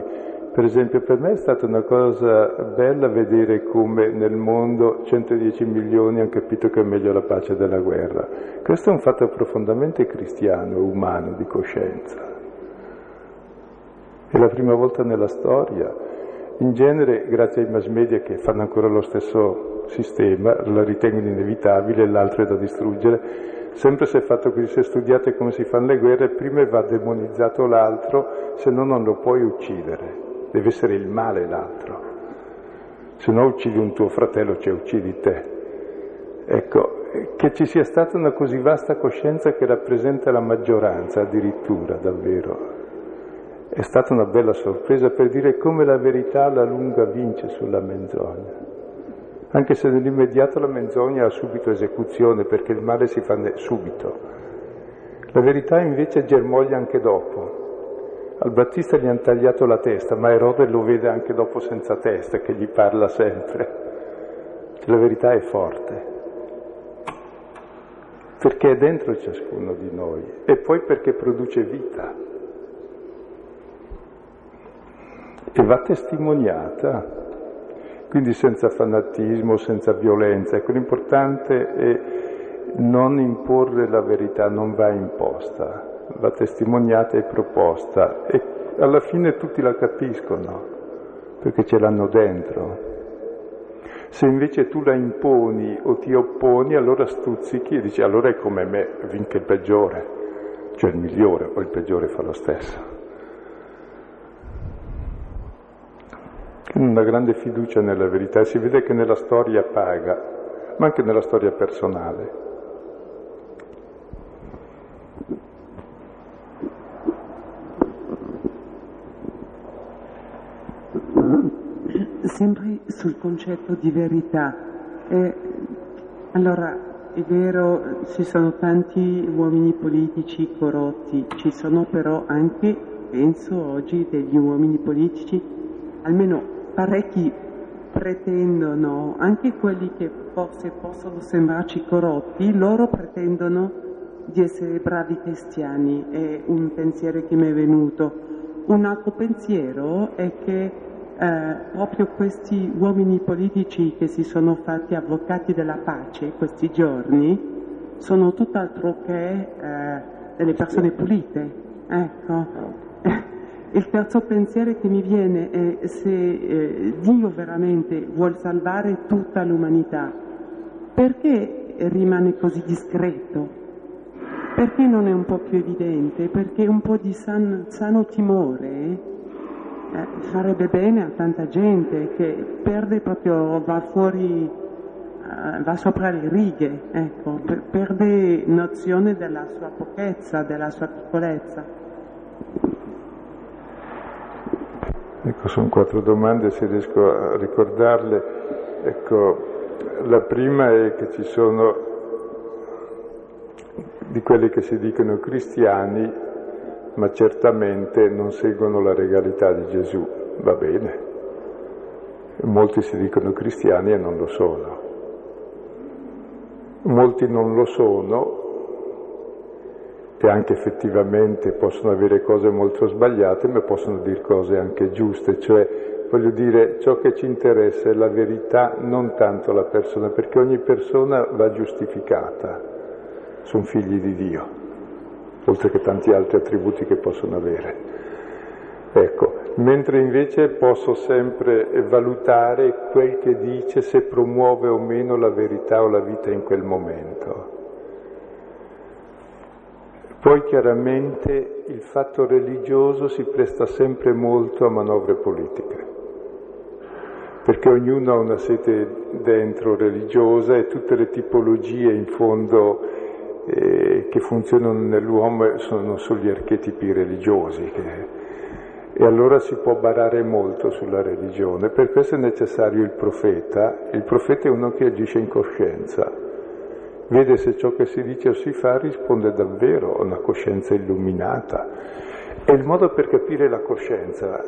Per esempio per me è stata una cosa bella vedere come nel mondo 110 milioni hanno capito che è meglio la pace della guerra. Questo è un fatto profondamente cristiano, umano, di coscienza. È la prima volta nella storia. In genere, grazie ai mass media che fanno ancora lo stesso sistema, la ritengono inevitabile, l'altro è da distruggere. Sempre se è fatto così, se studiate come si fanno le guerre, prima va demonizzato l'altro, se no non lo puoi uccidere deve essere il male l'altro. Se no uccidi un tuo fratello, cioè uccidi te. Ecco, che ci sia stata una così vasta coscienza che rappresenta la maggioranza addirittura, davvero. È stata una bella sorpresa per dire come la verità alla lunga vince sulla menzogna. Anche se nell'immediato la menzogna ha subito esecuzione perché il male si fa subito. La verità invece germoglia anche dopo, al Battista gli hanno tagliato la testa, ma Erode lo vede anche dopo senza testa, che gli parla sempre. La verità è forte, perché è dentro ciascuno di noi e poi perché produce vita e va testimoniata, quindi senza fanatismo, senza violenza. Ecco, l'importante è non imporre la verità, non va imposta, va testimoniata e proposta e alla fine tutti la capiscono perché ce l'hanno dentro. Se invece tu la imponi o ti opponi, allora stuzzichi e dici allora è come me, vince il peggiore, cioè il migliore o il peggiore fa lo stesso. Una grande fiducia nella verità, si vede che nella storia paga, ma anche nella storia personale. Sempre sul concetto di verità. Eh, allora, è vero, ci sono tanti uomini politici corrotti, ci sono però anche, penso oggi, degli uomini politici, almeno parecchi pretendono, anche quelli che forse possono sembrarci corrotti, loro pretendono di essere bravi cristiani, è un pensiero che mi è venuto. Un altro pensiero è che eh, proprio questi uomini politici che si sono fatti avvocati della pace questi giorni sono tutt'altro che eh, delle persone pulite. Ecco. Il terzo pensiero che mi viene è se eh, Dio veramente vuole salvare tutta l'umanità, perché rimane così discreto? Perché non è un po' più evidente? Perché un po' di san, sano timore eh, farebbe bene a tanta gente che perde proprio, va fuori, eh, va sopra le righe, ecco, per, perde nozione della sua pochezza, della sua piccolezza. Ecco, sono quattro domande, se riesco a ricordarle. Ecco, la prima è che ci sono di quelli che si dicono cristiani ma certamente non seguono la regalità di Gesù. Va bene. Molti si dicono cristiani e non lo sono. Molti non lo sono e anche effettivamente possono avere cose molto sbagliate, ma possono dire cose anche giuste, cioè voglio dire ciò che ci interessa è la verità, non tanto la persona, perché ogni persona va giustificata, sono figli di Dio oltre che tanti altri attributi che possono avere. Ecco, mentre invece posso sempre valutare quel che dice se promuove o meno la verità o la vita in quel momento. Poi chiaramente il fatto religioso si presta sempre molto a manovre politiche, perché ognuno ha una sete dentro religiosa e tutte le tipologie in fondo eh, che funzionano nell'uomo sono sugli archetipi religiosi che, e allora si può barare molto sulla religione. Per questo è necessario il profeta. Il profeta è uno che agisce in coscienza. vede se ciò che si dice o si fa risponde davvero a una coscienza illuminata. E il modo per capire la coscienza,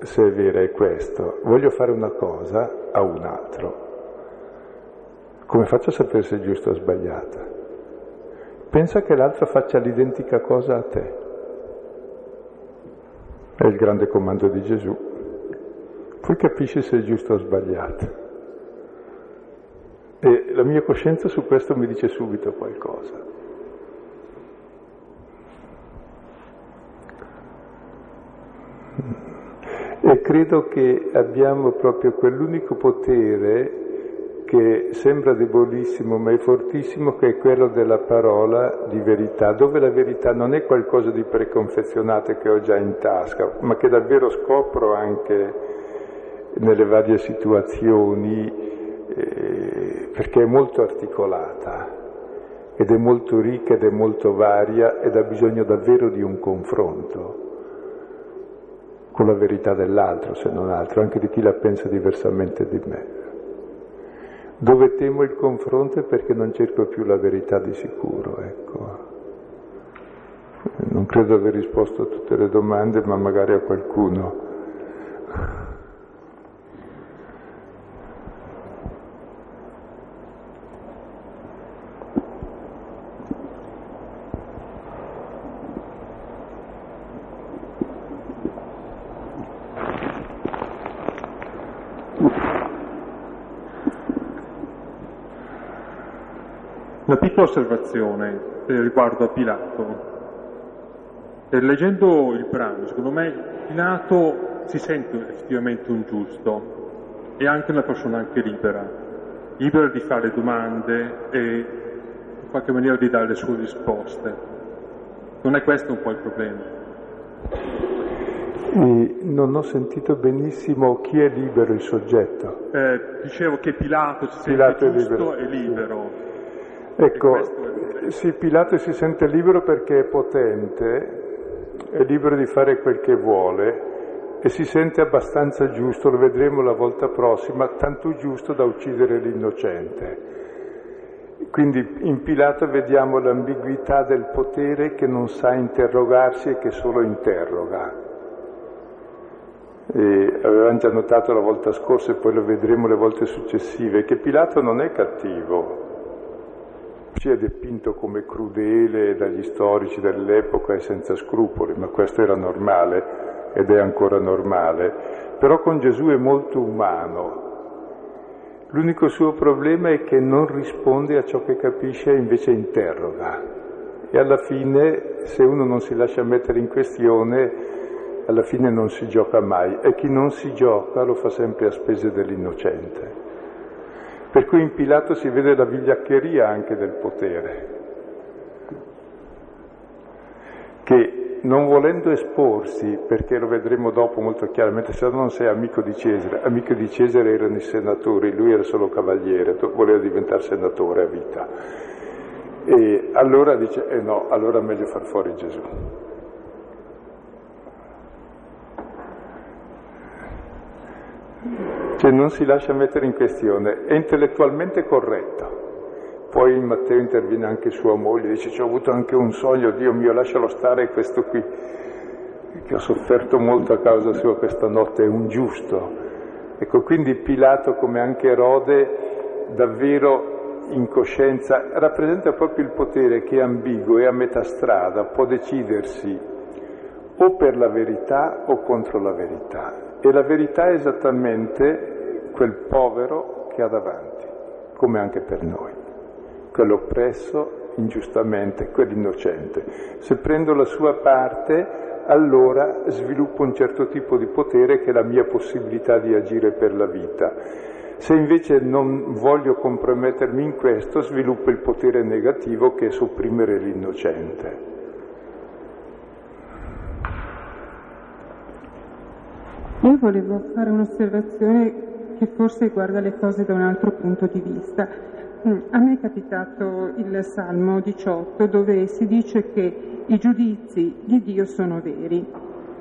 se è vera, è questo. Voglio fare una cosa a un altro. Come faccio a sapere se è giusta o sbagliata? Pensa che l'altro faccia l'identica cosa a te. È il grande comando di Gesù. Poi capisci se è giusto o sbagliato. E la mia coscienza su questo mi dice subito qualcosa. E credo che abbiamo proprio quell'unico potere che sembra debolissimo ma è fortissimo, che è quello della parola di verità, dove la verità non è qualcosa di preconfezionato che ho già in tasca, ma che davvero scopro anche nelle varie situazioni eh, perché è molto articolata ed è molto ricca ed è molto varia ed ha bisogno davvero di un confronto con la verità dell'altro, se non altro, anche di chi la pensa diversamente di me. Dove temo il confronto è perché non cerco più la verità di sicuro, ecco. Non credo aver risposto a tutte le domande, ma magari a qualcuno. Una piccola osservazione riguardo a Pilato. Leggendo il brano, secondo me Pilato si sente effettivamente un giusto e anche una persona anche libera, libera di fare domande e in qualche maniera di dare le sue risposte. Non è questo un po' il problema? E non ho sentito benissimo chi è libero il soggetto. Eh, dicevo che Pilato si Pilato sente è giusto libero, e libero. Ecco, sì, Pilato si sente libero perché è potente, è libero di fare quel che vuole e si sente abbastanza giusto, lo vedremo la volta prossima, tanto giusto da uccidere l'innocente. Quindi in Pilato vediamo l'ambiguità del potere che non sa interrogarsi e che solo interroga. E avevamo già notato la volta scorsa e poi lo vedremo le volte successive, che Pilato non è cattivo, ci è dipinto come crudele dagli storici dell'epoca e senza scrupoli, ma questo era normale ed è ancora normale. Però con Gesù è molto umano. L'unico suo problema è che non risponde a ciò che capisce e invece interroga. E alla fine, se uno non si lascia mettere in questione, alla fine non si gioca mai. E chi non si gioca lo fa sempre a spese dell'innocente. Per cui in Pilato si vede la vigliaccheria anche del potere, che non volendo esporsi, perché lo vedremo dopo molto chiaramente, se no non sei amico di Cesare, amico di Cesare erano i senatori, lui era solo cavaliere, voleva diventare senatore a vita. E allora dice, eh no, allora è meglio far fuori Gesù. Cioè non si lascia mettere in questione, è intellettualmente corretto. Poi Matteo interviene anche sua moglie, dice ci ho avuto anche un sogno, Dio mio lascialo stare questo qui, che ho sofferto molto a causa sua questa notte, è un giusto. Ecco, quindi Pilato, come anche Erode, davvero in coscienza, rappresenta proprio il potere che è ambiguo, è a metà strada, può decidersi o per la verità o contro la verità. E la verità è esattamente quel povero che ha davanti, come anche per noi, quell'oppresso ingiustamente, quell'innocente. Se prendo la sua parte, allora sviluppo un certo tipo di potere che è la mia possibilità di agire per la vita. Se invece non voglio compromettermi in questo, sviluppo il potere negativo che è sopprimere l'innocente. Io volevo fare un'osservazione che forse guarda le cose da un altro punto di vista. Mm, A me è capitato il Salmo 18 dove si dice che i giudizi di Dio sono veri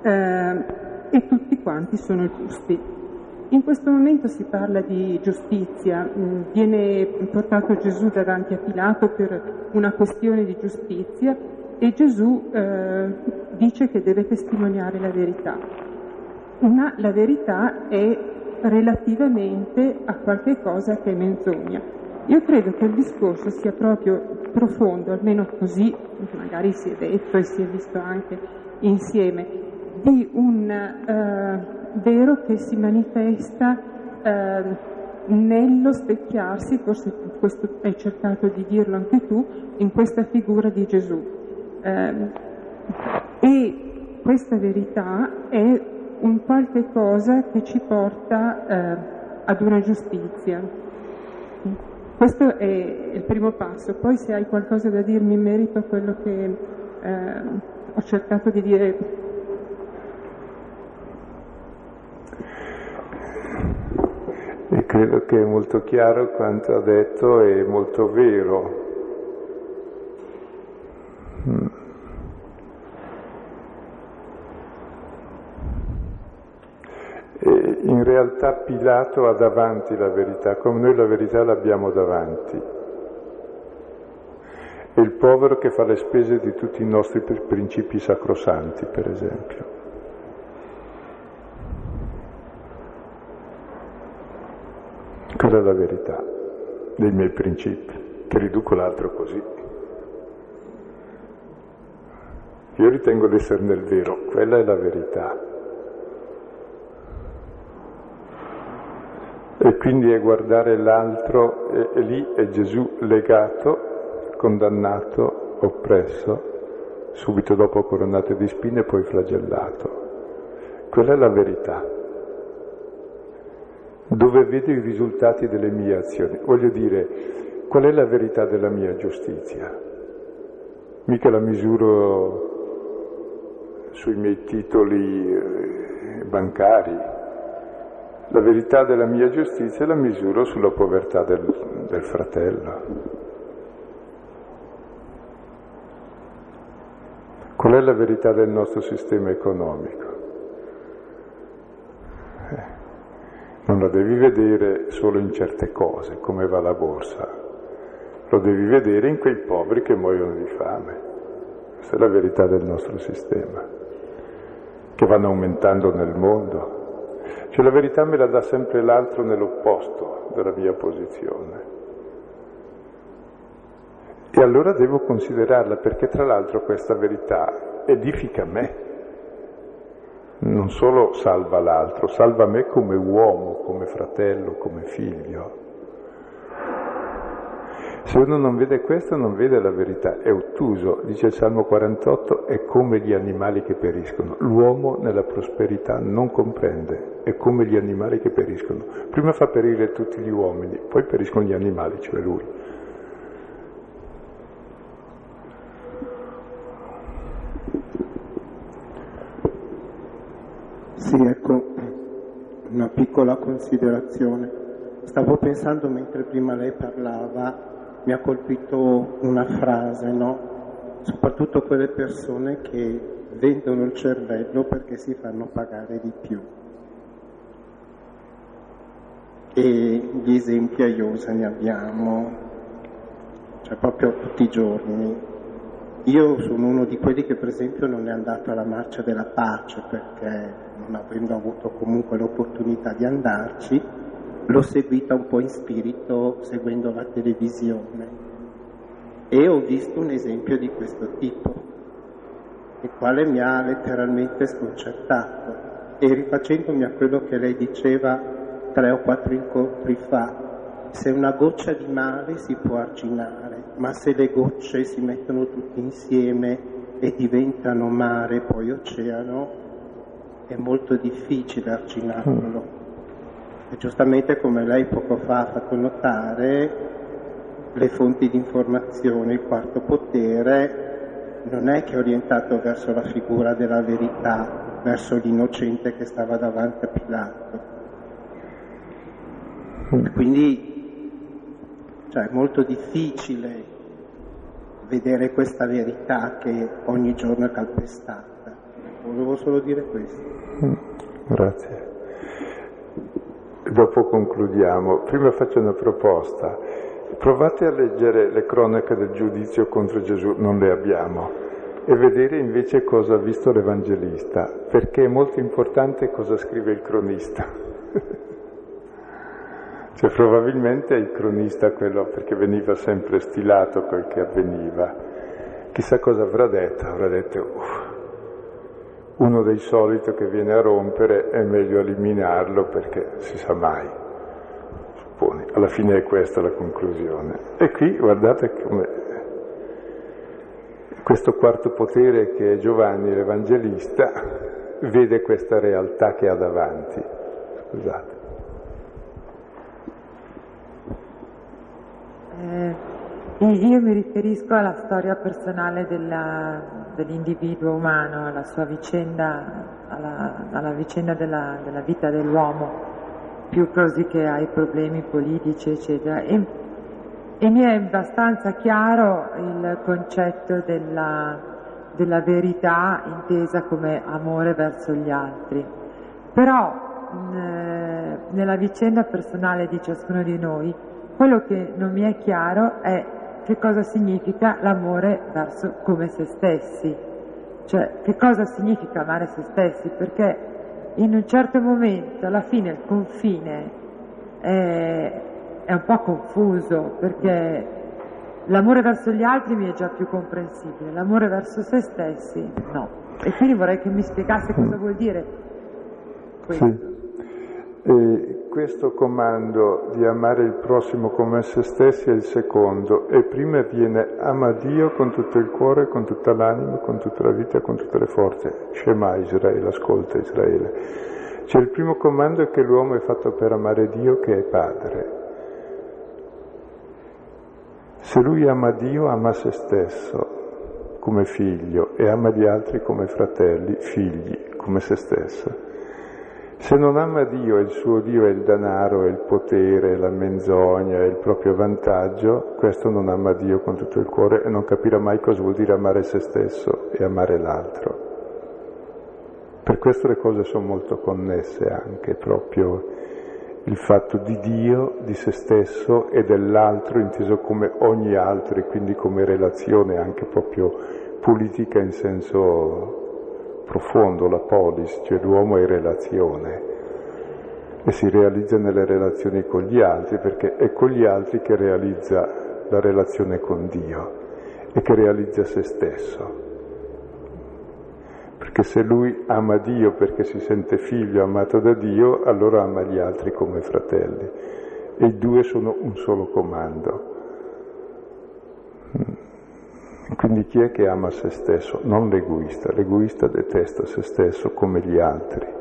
eh, e tutti quanti sono giusti. In questo momento si parla di giustizia, mm, viene portato Gesù davanti a Pilato per una questione di giustizia e Gesù eh, dice che deve testimoniare la verità. Una, la verità è relativamente a qualche cosa che è menzogna. Io credo che il discorso sia proprio profondo, almeno così magari si è detto e si è visto anche insieme, di un eh, vero che si manifesta eh, nello specchiarsi, forse questo hai cercato di dirlo anche tu, in questa figura di Gesù. Eh, e questa verità è un qualche cosa che ci porta eh, ad una giustizia. Questo è il primo passo, poi se hai qualcosa da dirmi in merito a quello che eh, ho cercato di dire. E credo che è molto chiaro quanto ha detto e molto vero. Mm. In realtà Pilato ha davanti la verità, come noi la verità l'abbiamo davanti. È il povero che fa le spese di tutti i nostri principi sacrosanti, per esempio. Quella è la verità dei miei principi, che riduco l'altro così. Io ritengo di essere nel vero, quella è la verità. E quindi è guardare l'altro, e, e lì è Gesù legato, condannato, oppresso, subito dopo coronato di spine e poi flagellato. Quella è la verità, dove vedo i risultati delle mie azioni. Voglio dire, qual è la verità della mia giustizia? Mica la misuro sui miei titoli eh, bancari, la verità della mia giustizia la misuro sulla povertà del, del fratello. Qual è la verità del nostro sistema economico? Eh, non la devi vedere solo in certe cose, come va la borsa, lo devi vedere in quei poveri che muoiono di fame. Questa è la verità del nostro sistema, che vanno aumentando nel mondo. Cioè la verità me la dà sempre l'altro nell'opposto della mia posizione. E allora devo considerarla perché tra l'altro questa verità edifica me, non solo salva l'altro, salva me come uomo, come fratello, come figlio. Se uno non vede questo non vede la verità, è ottuso, dice il Salmo 48, è come gli animali che periscono. L'uomo nella prosperità non comprende, è come gli animali che periscono. Prima fa perire tutti gli uomini, poi periscono gli animali, cioè lui. Sì, ecco, una piccola considerazione. Stavo pensando mentre prima lei parlava mi ha colpito una frase, no? soprattutto quelle persone che vendono il cervello perché si fanno pagare di più. E gli esempi a Iosa ne abbiamo, cioè proprio tutti i giorni. Io sono uno di quelli che per esempio non è andato alla marcia della pace perché non avendo avuto comunque l'opportunità di andarci, l'ho seguita un po' in spirito seguendo la televisione. E ho visto un esempio di questo tipo, il quale mi ha letteralmente sconcertato. E rifacendomi a quello che lei diceva tre o quattro incontri fa, se una goccia di mare si può arginare, ma se le gocce si mettono tutte insieme e diventano mare, poi oceano, è molto difficile arginarlo. E giustamente come lei poco fa ha fatto notare, le fonti di informazione, il quarto potere, non è che è orientato verso la figura della verità, verso l'innocente che stava davanti a Pilato. Quindi cioè, è molto difficile vedere questa verità che ogni giorno è calpestata. Volevo solo dire questo. Grazie. Dopo concludiamo. Prima faccio una proposta. Provate a leggere le cronache del giudizio contro Gesù, non le abbiamo, e vedere invece cosa ha visto l'Evangelista, perché è molto importante cosa scrive il cronista. cioè probabilmente è il cronista quello perché veniva sempre stilato quel che avveniva. Chissà cosa avrà detto, avrà detto uff, uno dei soliti che viene a rompere è meglio eliminarlo perché si sa mai. Supponi. Alla fine è questa la conclusione. E qui guardate come questo quarto potere che è Giovanni l'Evangelista vede questa realtà che ha davanti. Scusate. Eh, io mi riferisco alla storia personale della, dell'individuo umano, alla sua vicenda, alla, alla vicenda della, della, vita dell'uomo, più così che ai problemi politici, eccetera. E, e mi è abbastanza chiaro il concetto della, della verità intesa come amore verso gli altri. Però eh, nella vicenda personale di ciascuno di noi, quello che non mi è chiaro è che cosa significa l'amore verso come se stessi, cioè che cosa significa amare se stessi, perché in un certo momento alla fine il confine è, è un po' confuso, perché l'amore verso gli altri mi è già più comprensibile, l'amore verso se stessi no. E quindi vorrei che mi spiegasse cosa vuol dire questo. Sì. E questo comando di amare il prossimo come se stessi è il secondo e prima viene ama Dio con tutto il cuore, con tutta l'anima, con tutta la vita, con tutte le forze. Shema Israele, ascolta Israele. Cioè il primo comando che l'uomo è fatto per amare Dio che è padre. Se lui ama Dio, ama se stesso come figlio e ama gli altri come fratelli, figli, come se stesso. Se non ama Dio e il suo Dio è il denaro, è il potere, è la menzogna, è il proprio vantaggio, questo non ama Dio con tutto il cuore e non capirà mai cosa vuol dire amare se stesso e amare l'altro. Per questo le cose sono molto connesse anche, proprio il fatto di Dio, di se stesso e dell'altro inteso come ogni altro e quindi come relazione anche proprio politica in senso profondo, la polis, cioè l'uomo è relazione e si realizza nelle relazioni con gli altri perché è con gli altri che realizza la relazione con Dio e che realizza se stesso. Perché se lui ama Dio perché si sente figlio amato da Dio, allora ama gli altri come fratelli. E i due sono un solo comando. Quindi chi è che ama se stesso? Non l'egoista, l'egoista detesta se stesso come gli altri.